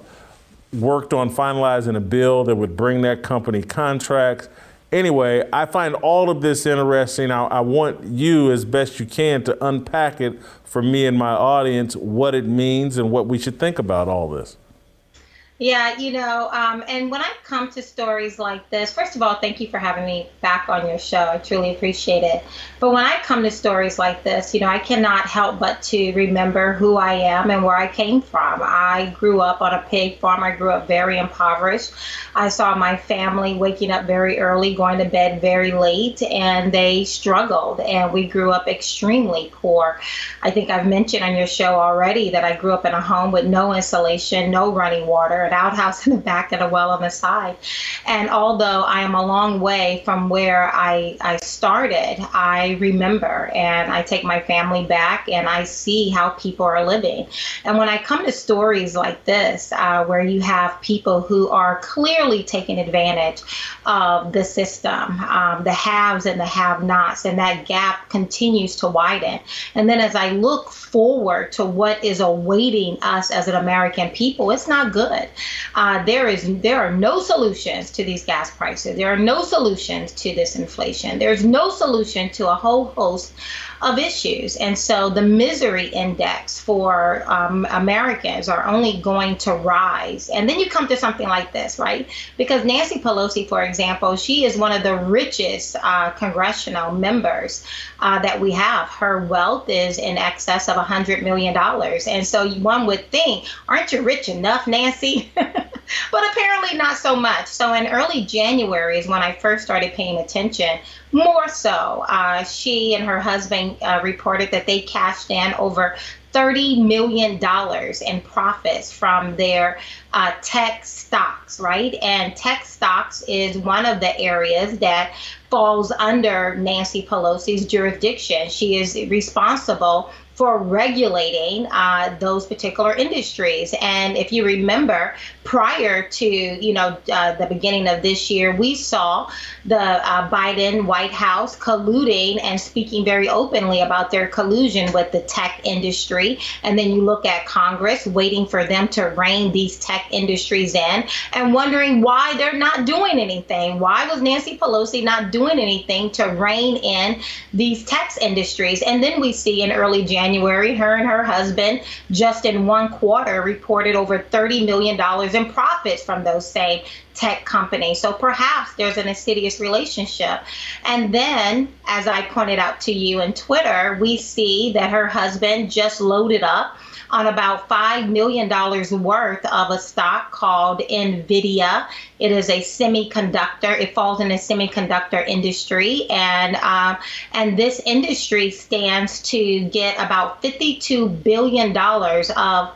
worked on finalizing a bill that would bring that company contracts. Anyway, I find all of this interesting. I, I want you, as best you can, to unpack it for me and my audience, what it means and what we should think about all this. Yeah, you know, um, and when I come to stories like this, first of all, thank you for having me back on your show. I truly appreciate it. But when I come to stories like this, you know, I cannot help but to remember who I am and where I came from. I grew up on a pig farm. I grew up very impoverished. I saw my family waking up very early, going to bed very late, and they struggled. And we grew up extremely poor. I think I've mentioned on your show already that I grew up in a home with no insulation, no running water, an outhouse in the back and a well on the side. And although I am a long way from where I, I started, I remember and I take my family back and I see how people are living. And when I come to stories like this, uh, where you have people who are clearly taking advantage of the system, um, the haves and the have nots, and that gap continues to widen. And then as I look forward to what is awaiting us as an American people, it's not good. Uh, there is there are no solutions to these gas prices. There are no solutions to this inflation. There's no solution to a whole host of issues. And so the misery index for um, Americans are only going to rise. And then you come to something like this, right? Because Nancy Pelosi, for example, she is one of the richest uh, congressional members uh, that we have. Her wealth is in excess of $100 million. And so one would think, aren't you rich enough, Nancy? but apparently not so much. So in early January is when I first started paying attention more so. Uh, she and her husband uh, reported that they cashed in over $30 million in profits from their uh, tech stocks, right? And tech stocks is one of the areas that falls under Nancy Pelosi's jurisdiction. She is responsible for regulating uh, those particular industries. And if you remember, prior to you know uh, the beginning of this year, we saw the uh, Biden White House colluding and speaking very openly about their collusion with the tech industry. And then you look at Congress waiting for them to rein these tech industries in and wondering why they're not doing anything. Why was Nancy Pelosi not doing anything to rein in these tech industries? And then we see in early January, her and her husband just in one quarter reported over $30 million in profits from those same tech companies. So perhaps there's an insidious relationship. And then, as I pointed out to you in Twitter, we see that her husband just loaded up on about $5 million worth of a stock called NVIDIA. It is a semiconductor. It falls in the semiconductor industry. And, um, and this industry stands to get about $52 billion of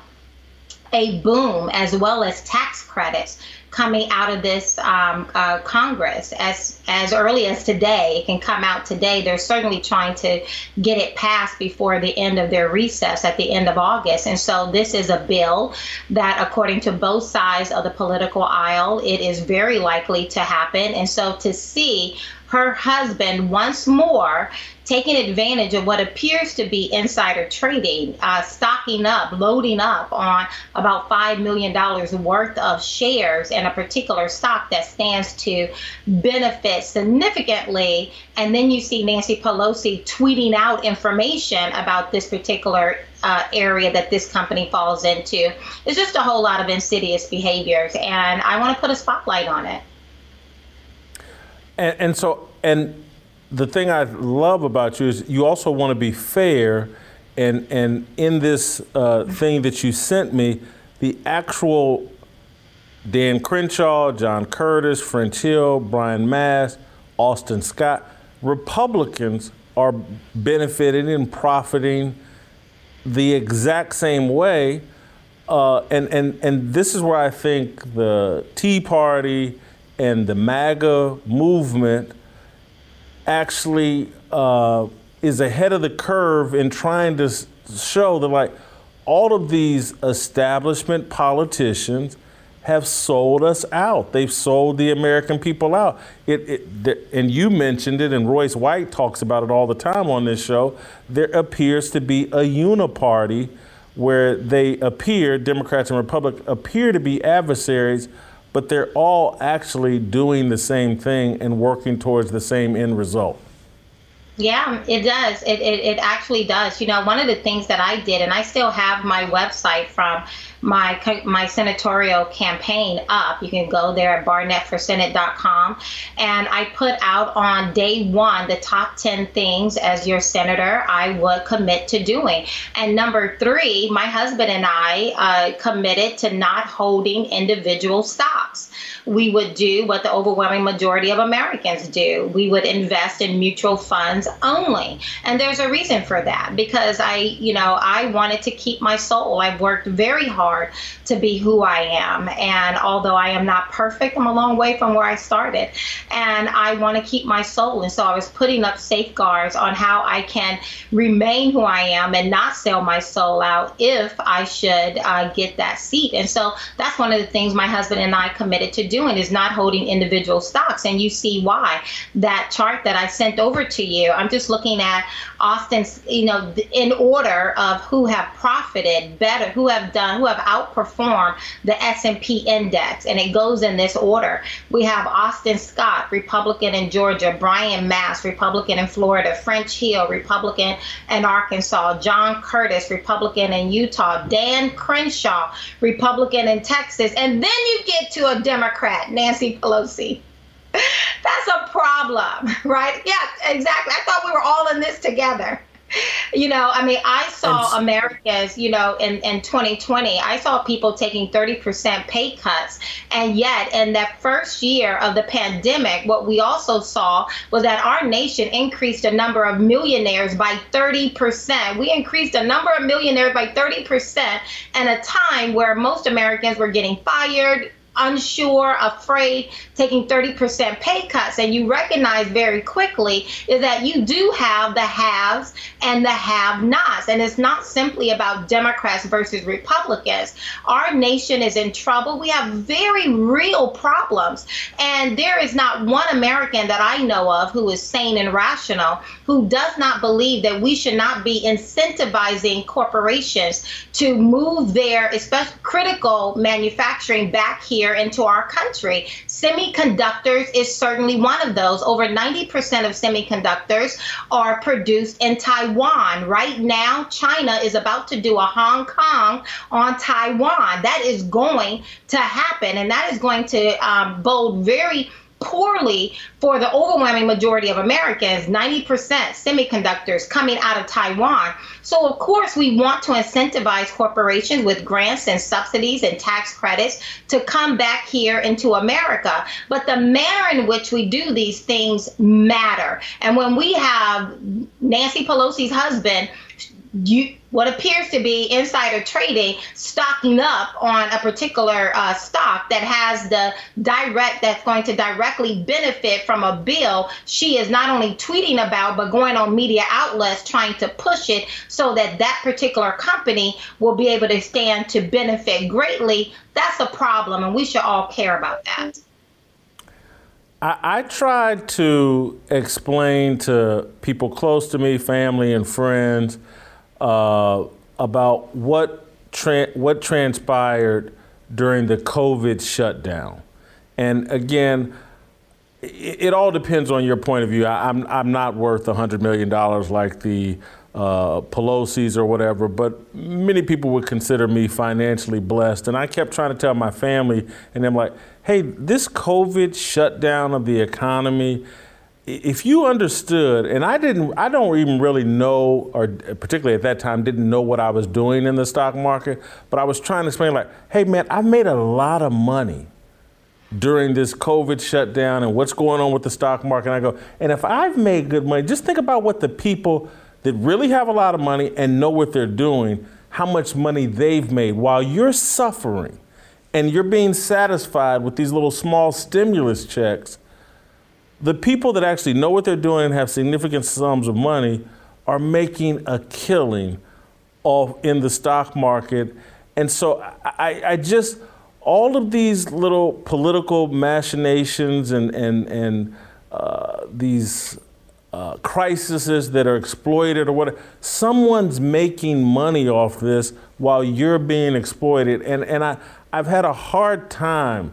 a boom as well as tax credits coming out of this um, uh, Congress as as early as today. It can come out today. They're certainly trying to get it passed before the end of their recess at the end of August. And so this is a bill that, according to both sides of the political aisle, it is very likely to happen. And so to see her husband once more taking advantage of what appears to be insider trading, uh, stocking up, loading up on about $5 million worth of shares in a particular stock that stands to benefit significantly. And then you see Nancy Pelosi tweeting out information about this particular uh, area that this company falls into. It's just a whole lot of insidious behaviors, and I want to put a spotlight on it. And, and so, and the thing I love about you is you also want to be fair. And, and in this uh, thing that you sent me, the actual Dan Crenshaw, John Curtis, French Hill, Brian Mast, Austin Scott, Republicans are benefiting and profiting the exact same way. Uh, and, and, and this is where I think the Tea Party and the MAGA movement actually uh, is ahead of the curve in trying to show that, like, all of these establishment politicians have sold us out. They've sold the American people out. It, it the, and you mentioned it, and Royce White talks about it all the time on this show. There appears to be a uniparty where they appear, Democrats and Republicans appear to be adversaries, but they're all actually doing the same thing and working towards the same end result. Yeah, it does. It, it, it actually does. You know, one of the things that I did, and I still have my website from my my senatorial campaign up. You can go there at barnettforsenate.com. And I put out on day one the top 10 things as your senator I would commit to doing. And number three, my husband and I uh, committed to not holding individual stocks. We would do what the overwhelming majority of Americans do. We would invest in mutual funds only. And there's a reason for that because I, you know, I wanted to keep my soul. I've worked very hard to be who I am. And although I am not perfect, I'm a long way from where I started. And I want to keep my soul. And so I was putting up safeguards on how I can remain who I am and not sell my soul out if I should uh, get that seat. And so that's one of the things my husband and I committed to doing is not holding individual stocks. And you see why. That chart that I sent over to you, I'm just looking at Austin's, you know, in order of who have profited better, who have done, who have outperformed the S&P index, and it goes in this order. We have Austin Scott, Republican in Georgia, Brian Mast, Republican in Florida, French Hill, Republican in Arkansas, John Curtis, Republican in Utah, Dan Crenshaw, Republican in Texas, and then you get to a Democrat, Nancy Pelosi. That's a problem, right? Yeah, exactly. I thought we were all in this together. You know, I mean, I saw Americans, you know, in, in 2020, I saw people taking 30% pay cuts. And yet, in that first year of the pandemic, what we also saw was that our nation increased the number of millionaires by 30%. We increased the number of millionaires by 30% at a time where most Americans were getting fired, unsure, afraid, taking 30% pay cuts. And you recognize very quickly is that you do have the haves and the have nots. And it's not simply about Democrats versus Republicans. Our nation is in trouble. We have very real problems. And there is not one American that I know of who is sane and rational who does not believe that we should not be incentivizing corporations to move their especially critical manufacturing back here here into our country. Semiconductors is certainly one of those. Over 90% of semiconductors are produced in Taiwan. Right now, China is about to do a Hong Kong on Taiwan. That is going to happen, and that is going to um, bode very poorly for the overwhelming majority of Americans, 90% semiconductors coming out of Taiwan. So, of course, we want to incentivize corporations with grants and subsidies and tax credits to come back here into America. But the manner in which we do these things matter. And when we have Nancy Pelosi's husband, you, what appears to be insider trading stocking up on a particular uh, stock that has the direct that's going to directly benefit from a bill she is not only tweeting about but going on media outlets trying to push it so that that particular company will be able to stand to benefit greatly. That's a problem and we should all care about that. I, I tried to explain to people close to me, family and friends, uh, about what tra- what transpired during the COVID shutdown. And again, it, it, all depends on your point of view. I, am I'm, I'm not worth $100 million like the uh, Pelosi's or whatever, but many people would consider me financially blessed. And I kept trying to tell my family, and I'm like, hey, this COVID shutdown of the economy, if you understood, and I didn't, I don't even really know, or particularly at that time, didn't know what I was doing in the stock market, but I was trying to explain, like, hey man, I've made a lot of money during this COVID shutdown and what's going on with the stock market. And I go, and if I've made good money, just think about what the people that really have a lot of money and know what they're doing, how much money they've made while you're suffering and you're being satisfied with these little small stimulus checks the people that actually know what they're doing and have significant sums of money are making a killing off in the stock market. And so I, I just, all of these little political machinations and, and, and uh, these uh, crises that are exploited or whatever, someone's making money off this while you're being exploited. And, and I, I've had a hard time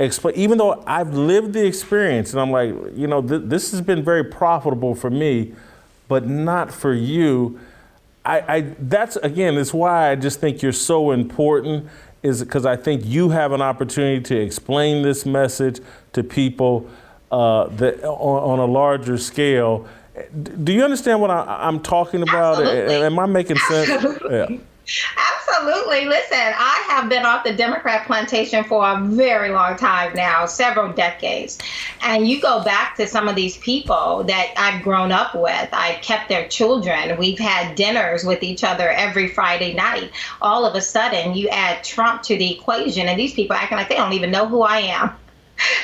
explain, even though I've lived the experience and I'm like, you know, th- this has been very profitable for me, but not for you. I, I that's again, it's why I just think you're so important is because I think you have an opportunity to explain this message to people uh, that on, on, a larger scale. Do you understand what I, am talking about? Absolutely. Am I making sense? Absolutely. Yeah. Absolutely. Listen, I have been off the Democrat plantation for a very long time now, several decades. And you go back to some of these people that I've grown up with, I've kept their children. We've had dinners with each other every Friday night. All of a sudden, you add Trump to the equation, and these people acting like they don't even know who I am.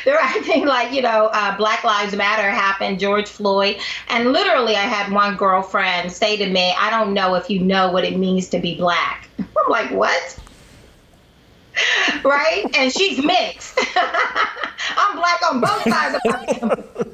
They're acting like you know uh, black lives matter happened george floyd. And literally i had one girlfriend say to me i don't know if you know what it means to be black. I'm like what right and she's mixed i'm black on both sides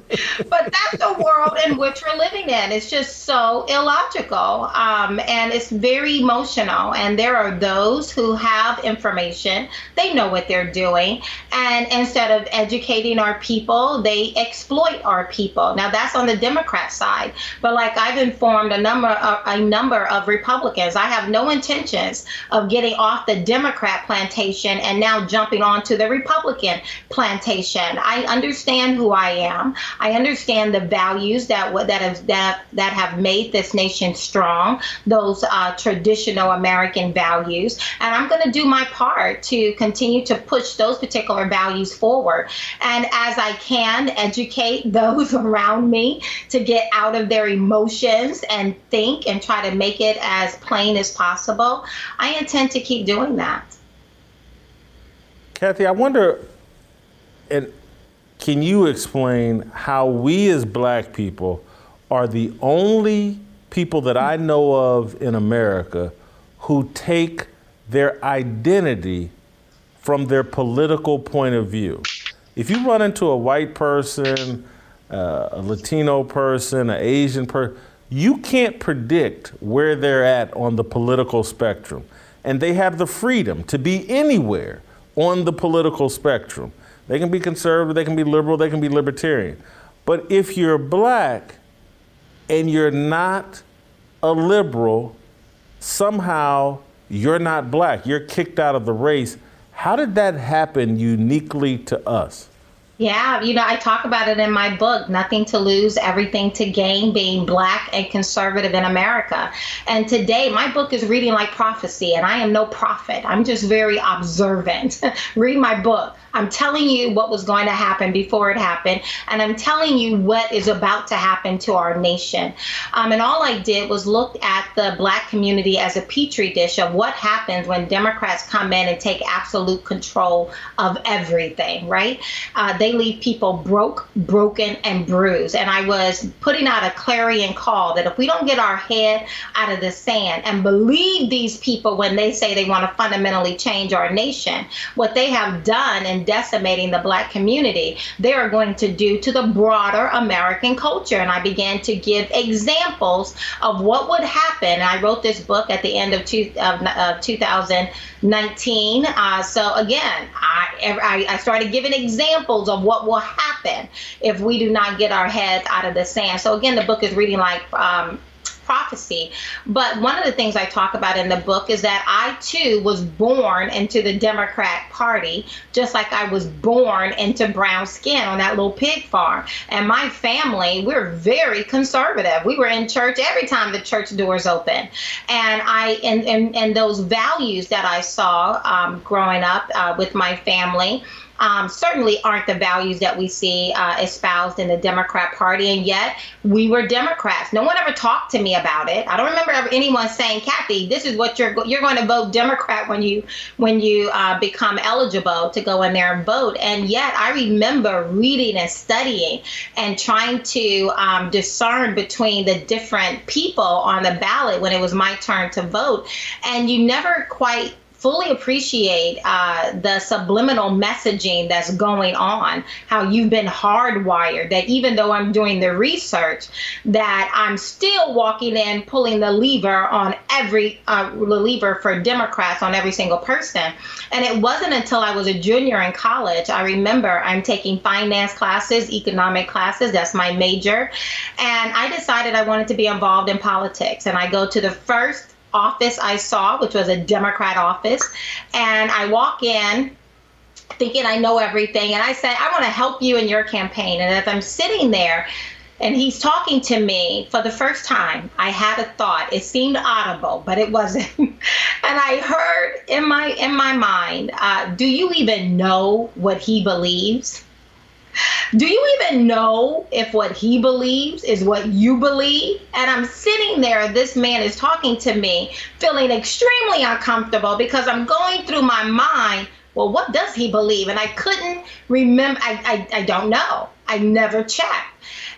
but that's the world in which we're living in. It's just so illogical. Um, and it's very emotional. And there are those who have information, they know what they're doing. And instead of educating our people, they exploit our people. Now, that's on the Democrat side. But like I've informed a number of, a number of Republicans, I have no intentions of getting off the Democrat plantation and now jumping onto the Republican plantation. I understand who I am. I understand the values that that have that that have made this nation strong, those uh, traditional American values, and I'm going to do my part to continue to push those particular values forward. And as I can, educate those around me to get out of their emotions and think and try to make it as plain as possible. I intend to keep doing that. Kathy, I wonder, and can you explain how we as black people are the only people that I know of in America who take their identity from their political point of view? If you run into a white person, uh, a Latino person, an Asian person, you can't predict where they're at on the political spectrum. And they have the freedom to be anywhere on the political spectrum. They can be conservative, they can be liberal, they can be libertarian. But if you're black and you're not a liberal, somehow you're not black. You're kicked out of the race. How did that happen uniquely to us? Yeah, you know, I talk about it in my book, Nothing to Lose, Everything to Gain, being black and conservative in America. And today, my book is reading like prophecy, and I am no prophet. I'm just very observant. Read my book. I'm telling you what was going to happen before it happened, and I'm telling you what is about to happen to our nation. Um, and all I did was look at the black community as a petri dish of what happens when Democrats come in and take absolute control of everything, right? Uh, they leave people broke, broken, and bruised. And I was putting out a clarion call that if we don't get our head out of the sand and believe these people when they say they want to fundamentally change our nation, what they have done and decimating the black community, they are going to do to the broader American culture. And I began to give examples of what would happen. I wrote this book at the end of, two, of, of 2019. Uh, so again, I, I started giving examples of what will happen if we do not get our heads out of the sand. So again, the book is reading like um, prophecy. But one of the things I talk about in the book is that I too was born into the Democrat Party, just like I was born into brown skin on that little pig farm. And my family, we're very conservative. We were in church every time the church doors open. And I and and, and those values that I saw um, growing up uh, with my family um, certainly aren't the values that we see uh, espoused in the Democrat Party. And yet we were Democrats. No one ever talked to me about it. I don't remember anyone saying, Kathy, this is what you're you're going to vote Democrat when you when you uh, become eligible to go in there and vote. And yet I remember reading and studying and trying to um, discern between the different people on the ballot when it was my turn to vote. And you never quite fully appreciate uh, the subliminal messaging that's going on, how you've been hardwired, that even though I'm doing the research, that I'm still walking in, pulling the lever on every uh, lever for Democrats on every single person. And it wasn't until I was a junior in college, I remember I'm taking finance classes, economic classes, that's my major. And I decided I wanted to be involved in politics. And I go to the first office I saw, which was a Democrat office. And I walk in thinking I know everything. And I say, I want to help you in your campaign. And as I'm sitting there, and he's talking to me for the first time. I had a thought. It seemed audible, but it wasn't. and I heard in my in my mind, uh, do you even know what he believes? Do you even know if what he believes is what you believe? And I'm sitting there, this man is talking to me, feeling extremely uncomfortable because I'm going through my mind, well, what does he believe? And I couldn't remember, I, I, I don't know. I never checked.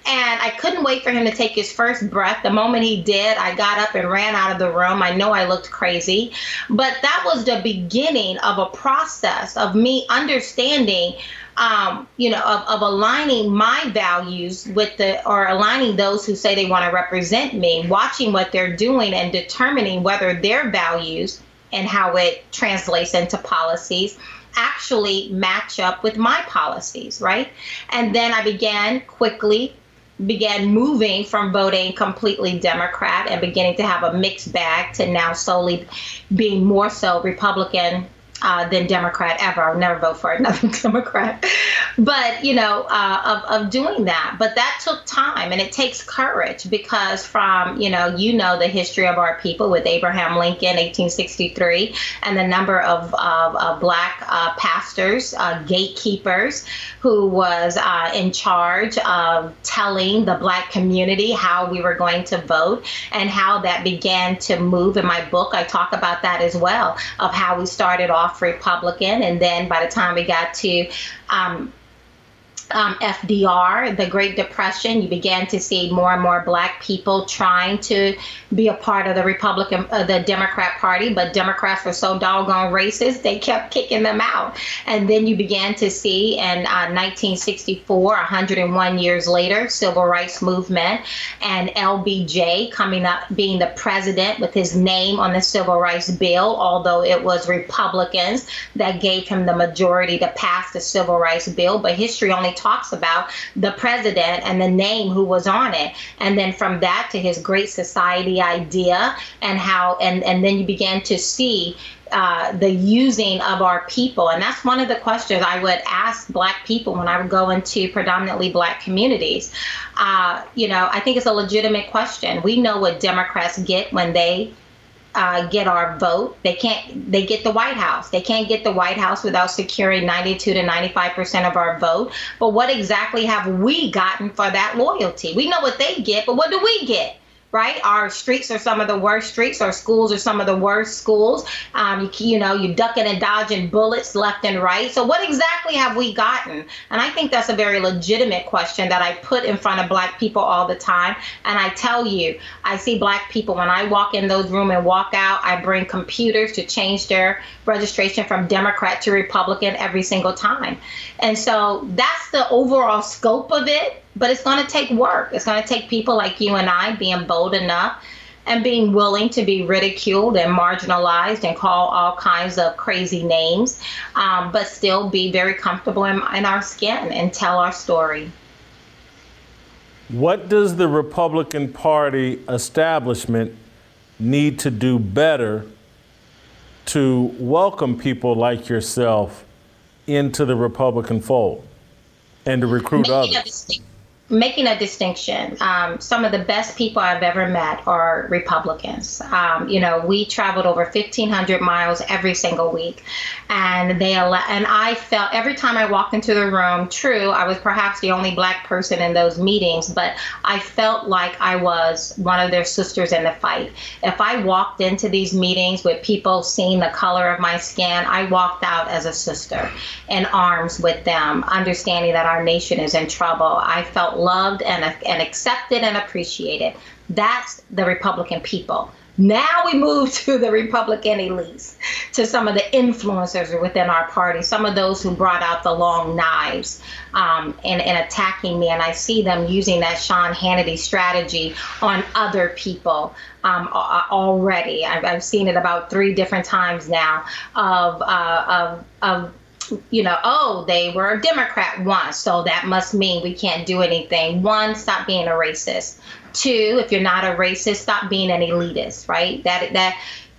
And I couldn't wait for him to take his first breath. The moment he did, I got up and ran out of the room. I know I looked crazy, but that was the beginning of a process of me understanding um, you know, of, of aligning my values with the, or aligning those who say they want to represent me, watching what they're doing and determining whether their values and how it translates into policies actually match up with my policies, right? And then I began quickly began moving from voting completely Democrat and beginning to have a mixed bag to now solely being more so Republican uh, than Democrat ever. I'll never vote for another Democrat. But, you know, uh, of, of doing that. But that took time and it takes courage because, from, you know, you know the history of our people with Abraham Lincoln, 1863, and the number of, of, of black uh, pastors, uh, gatekeepers, who was uh, in charge of telling the black community how we were going to vote and how that began to move. In my book, I talk about that as well, of how we started off off Republican, and then by the time we got to um, um, FDR, the Great Depression, you began to see more and more black people trying to be a part of the Republican, uh, the Democrat Party, but Democrats were so doggone racist, they kept kicking them out. And then you began to see in uh, 1964, 101 years later, civil rights movement, and LBJ coming up, being the president with his name on the civil rights bill, although it was Republicans that gave him the majority to pass the civil rights bill. But history only talks about the president and the name who was on it. And then from that to his Great Society idea and how, and, and then you began to see uh, the using of our people. And that's one of the questions I would ask Black people when I would go into predominantly Black communities. Uh, you know, I think it's a legitimate question. We know what Democrats get when they uh, get our vote. They can't. They get the White House. They can't get the White House without securing 92 to 95 percent of our vote. But what exactly have we gotten for that loyalty? We know what they get, but what do we get? Right? Our streets are some of the worst streets. Our schools are some of the worst schools. Um, you, you know, you're ducking and dodging bullets left and right. So, what exactly have we gotten? And I think that's a very legitimate question that I put in front of Black people all the time. And I tell you, I see Black people when I walk in those rooms and walk out, I bring computers to change their registration from Democrat to Republican every single time. And so that's the overall scope of it but it's going to take work. It's going to take people like you and I being bold enough and being willing to be ridiculed and marginalized and call all kinds of crazy names, um, but still be very comfortable in, in our skin and tell our story. What does the Republican Party establishment need to do better to welcome people like yourself into the Republican fold and to recruit Maybe others? Making a distinction. Um, some of the best people I've ever met are Republicans. Um, you know, we traveled over 1,500 miles every single week, and they and I felt every time I walked into the room. True, I was perhaps the only black person in those meetings, but I felt like I was one of their sisters in the fight. If I walked into these meetings with people seeing the color of my skin, I walked out as a sister, in arms with them, understanding that our nation is in trouble. I felt loved and, and accepted and appreciated. That's the Republican people. Now we move to the Republican elites, to some of the influencers within our party, some of those who brought out the long knives um, and, and attacking me. And I see them using that Sean Hannity strategy on other people um, already. I've, I've, seen it about three different times now of, uh, of, of you know, oh, they were a Democrat once, so that must mean we can't do anything. One, stop being a racist. Two, if you're not a racist, stop being an elitist, right? That that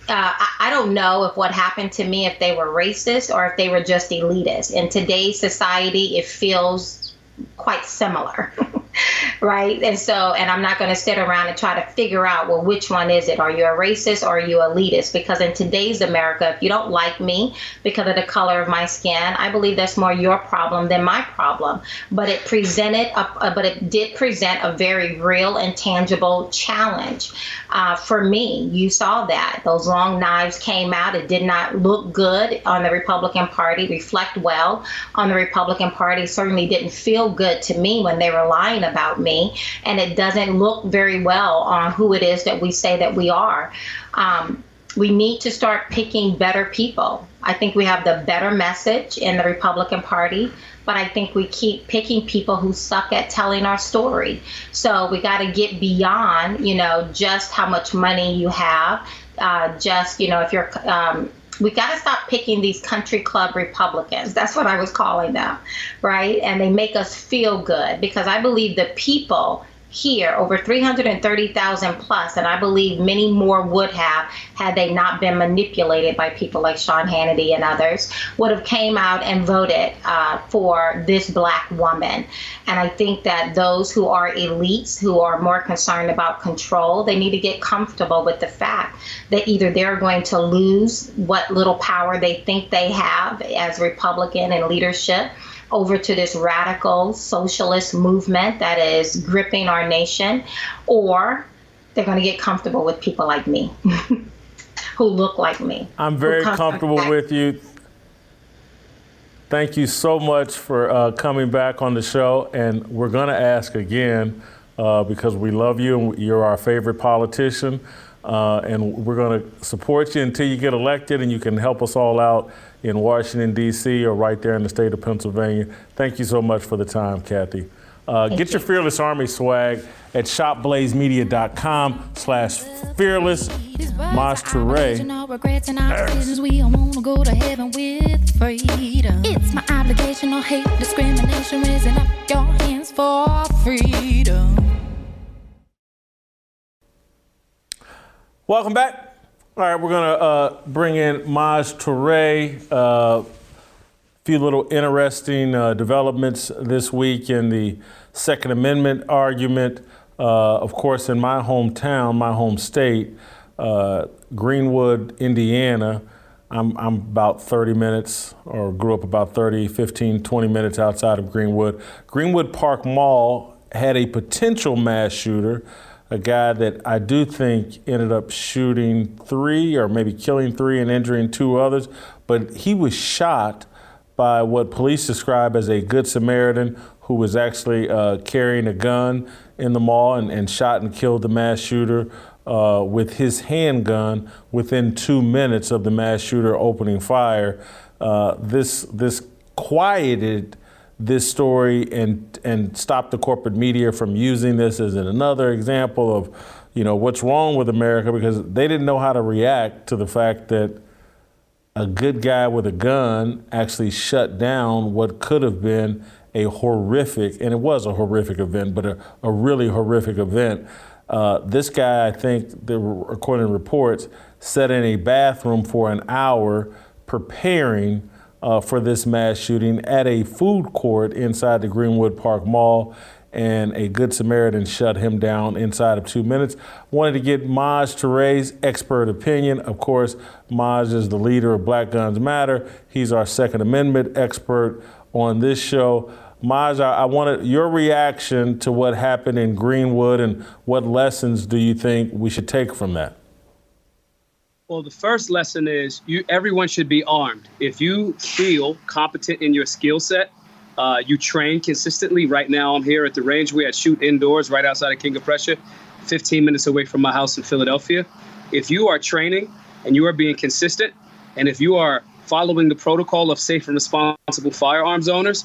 uh, I, I don't know if what happened to me if they were racist or if they were just elitist. In today's society, it feels quite similar. right? And so, and I'm not going to sit around and try to figure out, well, which one is it? Are you a racist or are you elitist? Because in today's America, if you don't like me because of the color of my skin, I believe that's more your problem than my problem. But it presented, a, a but it did present a very real and tangible challenge uh, for me. You saw that those long knives came out. It did not look good on the Republican Party, reflect well on the Republican Party. Certainly didn't feel good to me when they were lying about me, and it doesn't look very well on who it is that we say that we are. Um, we need to start picking better people. I think we have the better message in the Republican Party, but I think we keep picking people who suck at telling our story. So we got to get beyond, you know, just how much money you have, uh, just, you know, if you're um, we got to stop picking these country club Republicans. That's what I was calling them, right? And they make us feel good because I believe the people here, over 330,000 plus, and I believe many more would have had they not been manipulated by people like Sean Hannity and others, would have came out and voted uh, for this black woman. And I think that those who are elites, who are more concerned about control, they need to get comfortable with the fact that either they're going to lose what little power they think they have as Republican and leadership over to this radical socialist movement that is gripping our nation, or they're going to get comfortable with people like me who look like me. I'm very comfortable with you. Thank you so much for uh, coming back on the show. And we're going to ask again uh, because we love you and you're our favorite politician. Uh, and we're going to support you until you get elected and you can help us all out in Washington, D.C., or right there in the state of Pennsylvania. Thank you so much for the time, Kathy. Uh, get your Fearless Army swag at shopblazemedia.com slash fearless. It's my obligation, no hate, discrimination, raising up your hands for freedom. Welcome back. All right, we're going to uh, bring in Maj Toure. A uh, few little interesting uh, developments this week in the Second Amendment argument. Uh, of course, in my hometown, my home state, uh, Greenwood, Indiana, I'm, I'm about 30 minutes, or grew up about 30, 15, 20 minutes outside of Greenwood. Greenwood Park Mall had a potential mass shooter a guy that I do think ended up shooting three or maybe killing three and injuring two others, but he was shot by what police describe as a Good Samaritan who was actually uh, carrying a gun in the mall and, and, shot and killed the mass shooter uh, with his handgun within two minutes of the mass shooter opening fire. Uh, this this quieted this story and and stop the corporate media from using this as another example of you know what's wrong with America because they didn't know how to react to the fact that a good guy with a gun actually shut down what could have been a horrific and it was a horrific event but a, a really horrific event. Uh, this guy i think according to reports sat in a bathroom for an hour preparing uh, for this mass shooting at a food court inside the Greenwood Park Mall, and a Good Samaritan shut him down inside of two minutes. Wanted to get Maj Toure's expert opinion. Of course, Maj is the leader of Black Guns Matter. He's our Second Amendment expert on this show. Maj, I wanted your reaction to what happened in Greenwood and what lessons do you think we should take from that? Well, the first lesson is you everyone should be armed. If you feel competent in your skill set, uh, you train consistently. Right now, I'm here at the range. We had shoot indoors right outside of King of Prussia, 15 minutes away from my house in Philadelphia. If you are training and you are being consistent, and if you are following the protocol of safe and responsible firearms owners,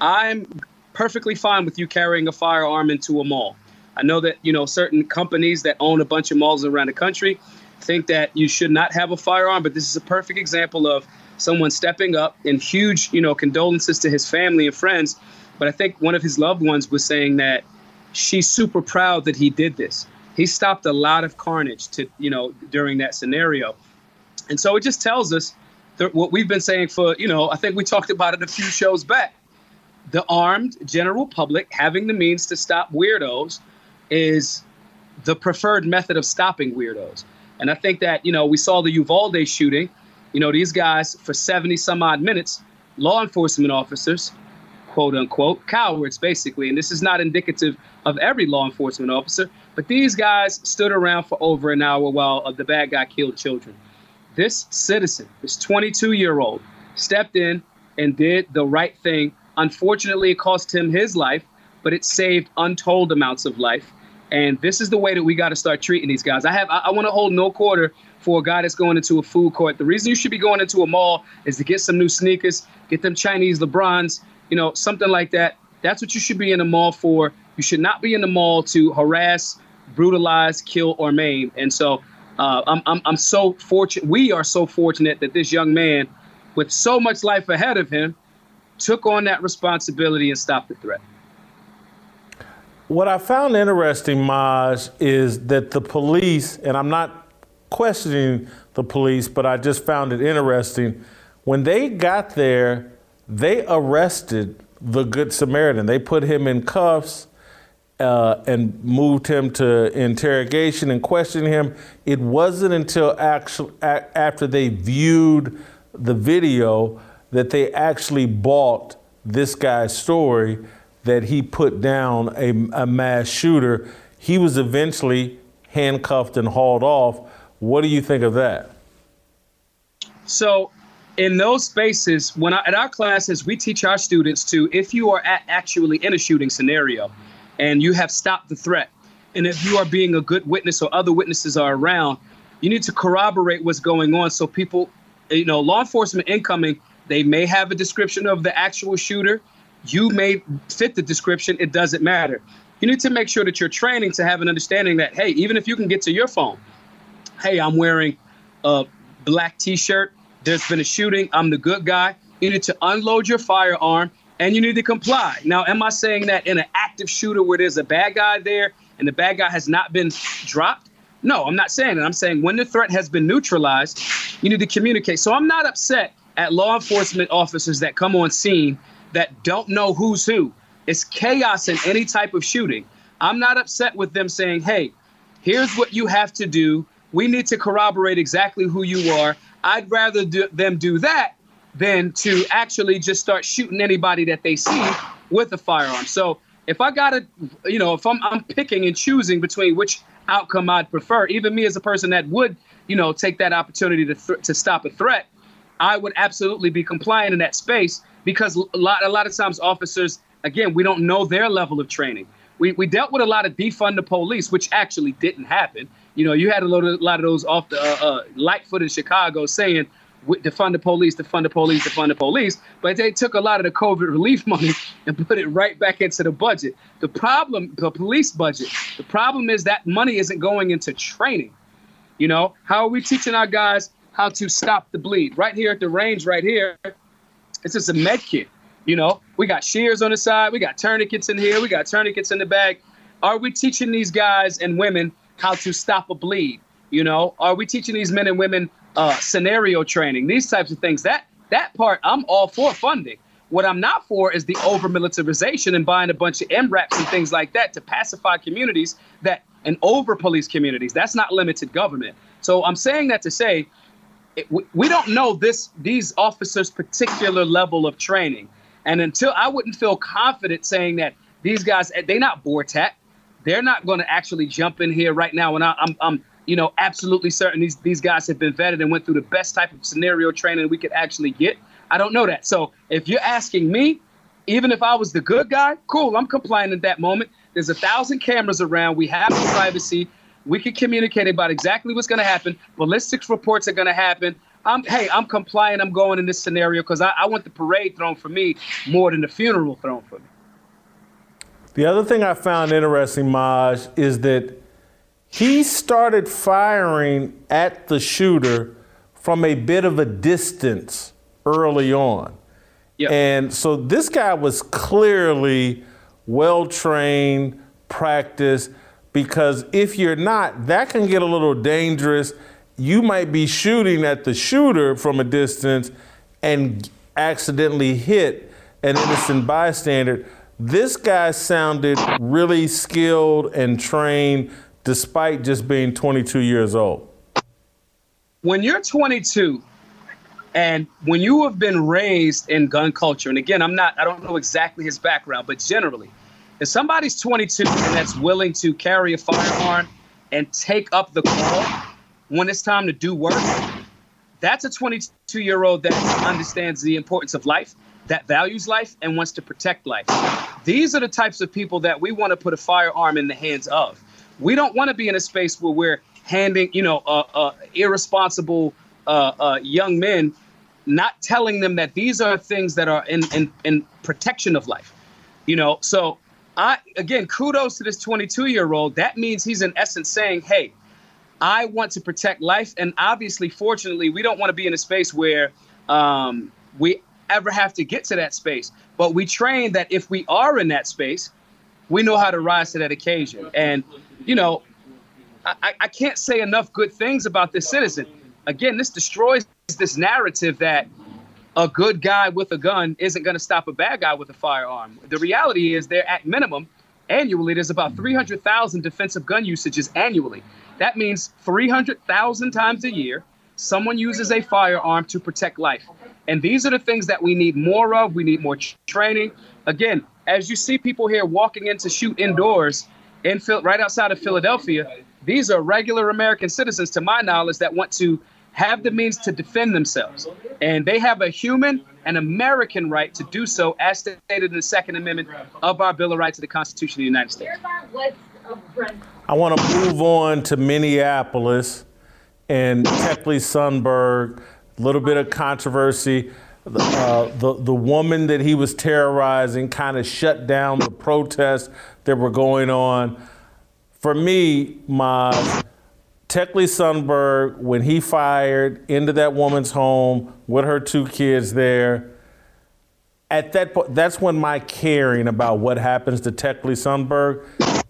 I'm perfectly fine with you carrying a firearm into a mall. I know that you know certain companies that own a bunch of malls around the country think that you should not have a firearm, but this is a perfect example of someone stepping up and huge, you know, condolences to his family and friends. But I think one of his loved ones was saying that she's super proud that he did this. He stopped a lot of carnage to, you know, during that scenario. And so it just tells us that what we've been saying for, you know, I think we talked about it a few shows back. the armed general public having the means to stop weirdos is the preferred method of stopping weirdos. And I think that, you know, we saw the Uvalde shooting. You know, these guys, for 70 some odd minutes, law enforcement officers, quote unquote, cowards, basically. And this is not indicative of every law enforcement officer, but these guys stood around for over an hour while uh, the bad guy killed children. This citizen, this 22 year old, stepped in and did the right thing. Unfortunately, it cost him his life, but it saved untold amounts of life. And this is the way that we got to start treating these guys. I have I, I want to hold no quarter for a guy that's going into a food court. The reason you should be going into a mall is to get some new sneakers, get them Chinese LeBrons, you know, something like that. That's what you should be in a mall for. You should not be in the mall to harass, brutalize, kill, or maim. And so uh, I'm, I'm, I'm so fortunate. We are so fortunate that this young man, with so much life ahead of him, took on that responsibility and stopped the threat. What I found interesting, Maj, is that the police, and I'm not questioning the police, but I just found it interesting. When they got there, they arrested the Good Samaritan. They put him in cuffs uh, and moved him to interrogation and questioned him. It wasn't until actually, a- after they viewed the video that they actually bought this guy's story that he put down a, a mass shooter. He was eventually handcuffed and hauled off. What do you think of that? So, in those spaces, when I, at our classes, we teach our students to, if you are at, actually in a shooting scenario and you have stopped the threat, and if you are being a good witness or other witnesses are around, you need to corroborate what's going on so people, you know, law enforcement incoming, they may have a description of the actual shooter. You may fit the description, it doesn't matter. You need to make sure that you're training to have an understanding that, hey, even if you can get to your phone, hey, I'm wearing a black t shirt, there's been a shooting, I'm the good guy. You need to unload your firearm and you need to comply. Now, am I saying that in an active shooter where there's a bad guy there and the bad guy has not been dropped? No, I'm not saying that. I'm saying when the threat has been neutralized, you need to communicate. So I'm not upset at law enforcement officers that come on scene that don't know who's who. It's chaos in any type of shooting. I'm not upset with them saying, hey, here's what you have to do. We need to corroborate exactly who you are. I'd rather do, them do that than to actually just start shooting anybody that they see with a firearm. So if I gotta, you know, if I'm, I'm picking and choosing between which outcome I'd prefer, even me as a person that would, you know, take that opportunity to th- to stop a threat, I would absolutely be compliant in that space because a lot a lot of times officers, again, we don't know their level of training. We, we dealt with a lot of defund the police, which actually didn't happen. You know, you had a lot of, a lot of those off the uh, uh, Lightfoot in Chicago saying defund the police, defund the police, defund the police. But they took a lot of the COVID relief money and put it right back into the budget. The problem, the police budget, the problem is that money isn't going into training. You know, how are we teaching our guys how to stop the bleed? Right here at the range, right here, it's just a med kit. You know, we got shears on the side, we got tourniquets in here, we got tourniquets in the bag. Are we teaching these guys and women how to stop a bleed? You know, are we teaching these men and women uh, scenario training, these types of things? That that part I'm all for funding. What I'm not for is the over militarization and buying a bunch of MRAPs and things like that to pacify communities that and over police communities. That's not limited government. So I'm saying that to say we, don't know this these officers' particular level of training. And until I wouldn't feel confident saying that these guys, eh, they're not BORTAC. They're not going to actually jump in here right now. And I, I'm, I'm, you know, absolutely certain these, these guys have been vetted and went through the best type of scenario training we could actually get. I don't know that. So if you're asking me, even if I was the good guy, cool, I'm complying at that moment. There's a thousand cameras around. We have the privacy. We can communicate about exactly what's going to happen. Ballistics reports are going to happen. I'm, hey, I'm complying. I'm going in this scenario because I, I want the parade thrown for me more than the funeral thrown for me. The other thing I found interesting, Maj, is that he started firing at the shooter from a bit of a distance early on. Yep. And so this guy was clearly well trained, practiced, because if you're not, that can get a little dangerous. You might be shooting at the shooter from a distance and accidentally hit an innocent bystander. This guy sounded really skilled and trained despite just being 22 years old. When you're 22 and when you have been raised in gun culture, and again, I'm not, I don't know exactly his background, but generally, if somebody's 22 and that's willing to carry a firearm and take up the call when it's time to do work, that's a 22 year old that understands the importance of life, that values life, and wants to protect life. These are the types of people that we want to put a firearm in the hands of. We don't want to be in a space where we're handing, you know, uh, uh, irresponsible uh, uh, young men, not telling them that these are things that are in, in, in protection of life. You know, so I again, kudos to this 22 year old. That means he's in essence saying, hey, I want to protect life. And obviously, fortunately, we don't want to be in a space where um, we ever have to get to that space. But we train that if we are in that space, we know how to rise to that occasion. And, you know, I, I can't say enough good things about this citizen. Again, this destroys this narrative that a good guy with a gun isn't going to stop a bad guy with a firearm. The reality is, they're at minimum annually, there's about 300,000 defensive gun usages annually. That means 300,000 times a year, someone uses a firearm to protect life. And these are the things that we need more of. We need more training. Again, as you see people here walking in to shoot indoors in right outside of Philadelphia, these are regular American citizens, to my knowledge, that want to have the means to defend themselves. And they have a human and American right to do so, as stated in the Second Amendment of our Bill of Rights of the Constitution of the United States. I want to move on to Minneapolis and Tekle Sundberg. A little bit of controversy. Uh, the the woman that he was terrorizing kind of shut down the protests that were going on. For me, my Tekle Sundberg, when he fired into that woman's home with her two kids there, at that point, that's when my caring about what happens to Tekle Sundberg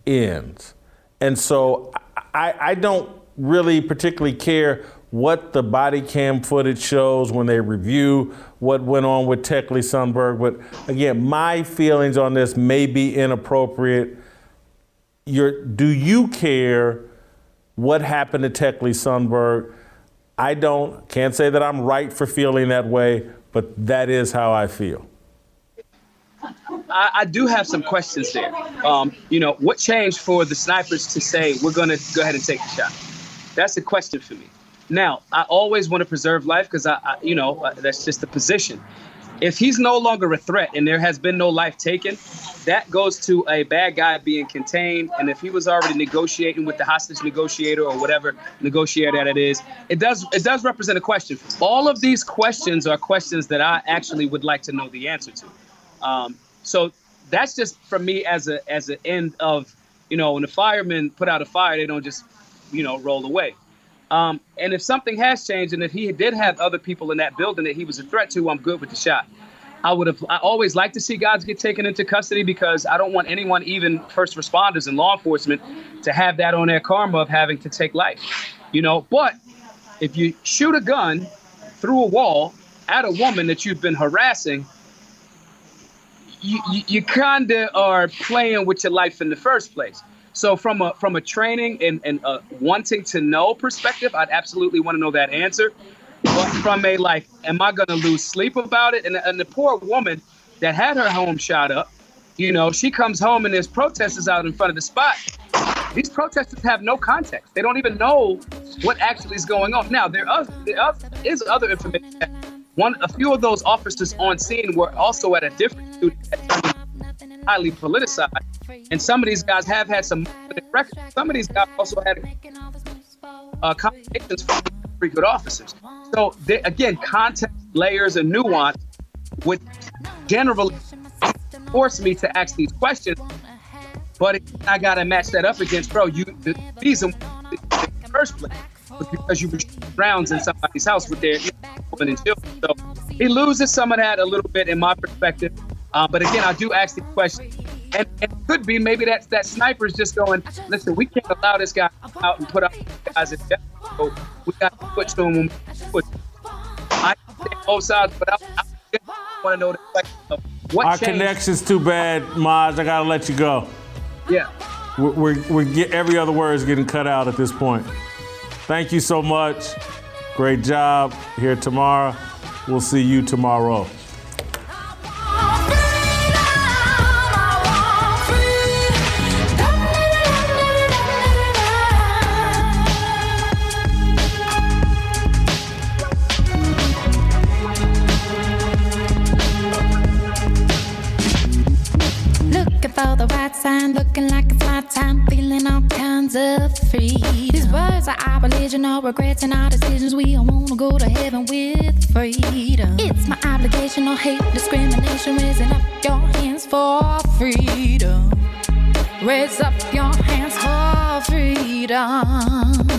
ends. And so I, I don't really particularly care what the body cam footage shows when they review what went on with Tekle Sundberg. But again, my feelings on this may be inappropriate. You're, do you care what happened to Tekle Sundberg. I don't, can't say that I'm right for feeling that way, but that is how I feel. I, I, do have some questions there. Um, you know, what changed for the snipers to say we're going to go ahead and take the shot? That's a question for me. Now, I always want to preserve life because I, I, you know, uh, that's just the position. If he's no longer a threat and there has been no life taken, that goes to a bad guy being contained. And if he was already negotiating with the hostage negotiator or whatever negotiator that it is, it does it does represent a question. All of these questions are questions that I actually would like to know the answer to. Um, so that's just for me as a as an end of, you know, when the firemen put out a fire, they don't just, you know, roll away. Um, and if something has changed, and if he did have other people in that building that he was a threat to, I'm good with the shot. I would have. I always like to see guys get taken into custody because I don't want anyone, even first responders and law enforcement, to have that on their karma of having to take life. You know, but if you shoot a gun through a wall at a woman that you've been harassing, you, you, you kind of are playing with your life in the first place. So from a from a training and and a wanting to know perspective, I'd absolutely want to know that answer. But from a like, am I going to lose sleep about it? And, and the poor woman that had her home shot up, you know, she comes home and there's protesters out in front of the spot. These protesters have no context. They don't even know what actually is going on. Now there are, there are is other information. One, a few of those officers on scene were also at a different student highly politicized. And some of these guys have had some records. Some of these guys also had uh, conversations from pretty good officers. So they, again, context, layers, and nuance would generally force me to ask these questions. But I gotta match that up against, bro. You the reason in the first place because you were rounds in somebody's house with their women and children. So he loses some of that a little bit in my perspective. Uh, but again, I do ask the question, and, it could be maybe that that sniper is just going, listen, we can't allow this guy out and put out guys in death. So we got to put to him. Put. I take both sides, but I, I want to know the question of what Our changed? connection's too bad, Maj. I gotta let you go. Yeah. We're, we're, we're get, every other word is getting cut out at this point. Thank you so much. Great job here tomorrow. We'll see you tomorrow. Right sign, looking like it's my time, feeling all kinds of free. These words are our religion, all regrets and our decisions. We all wanna go to heaven with freedom. It's my obligation, no hate, discrimination, raising up your hands for freedom. Raise up your hands for freedom.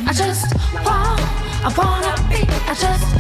I just want, I wanna be, I just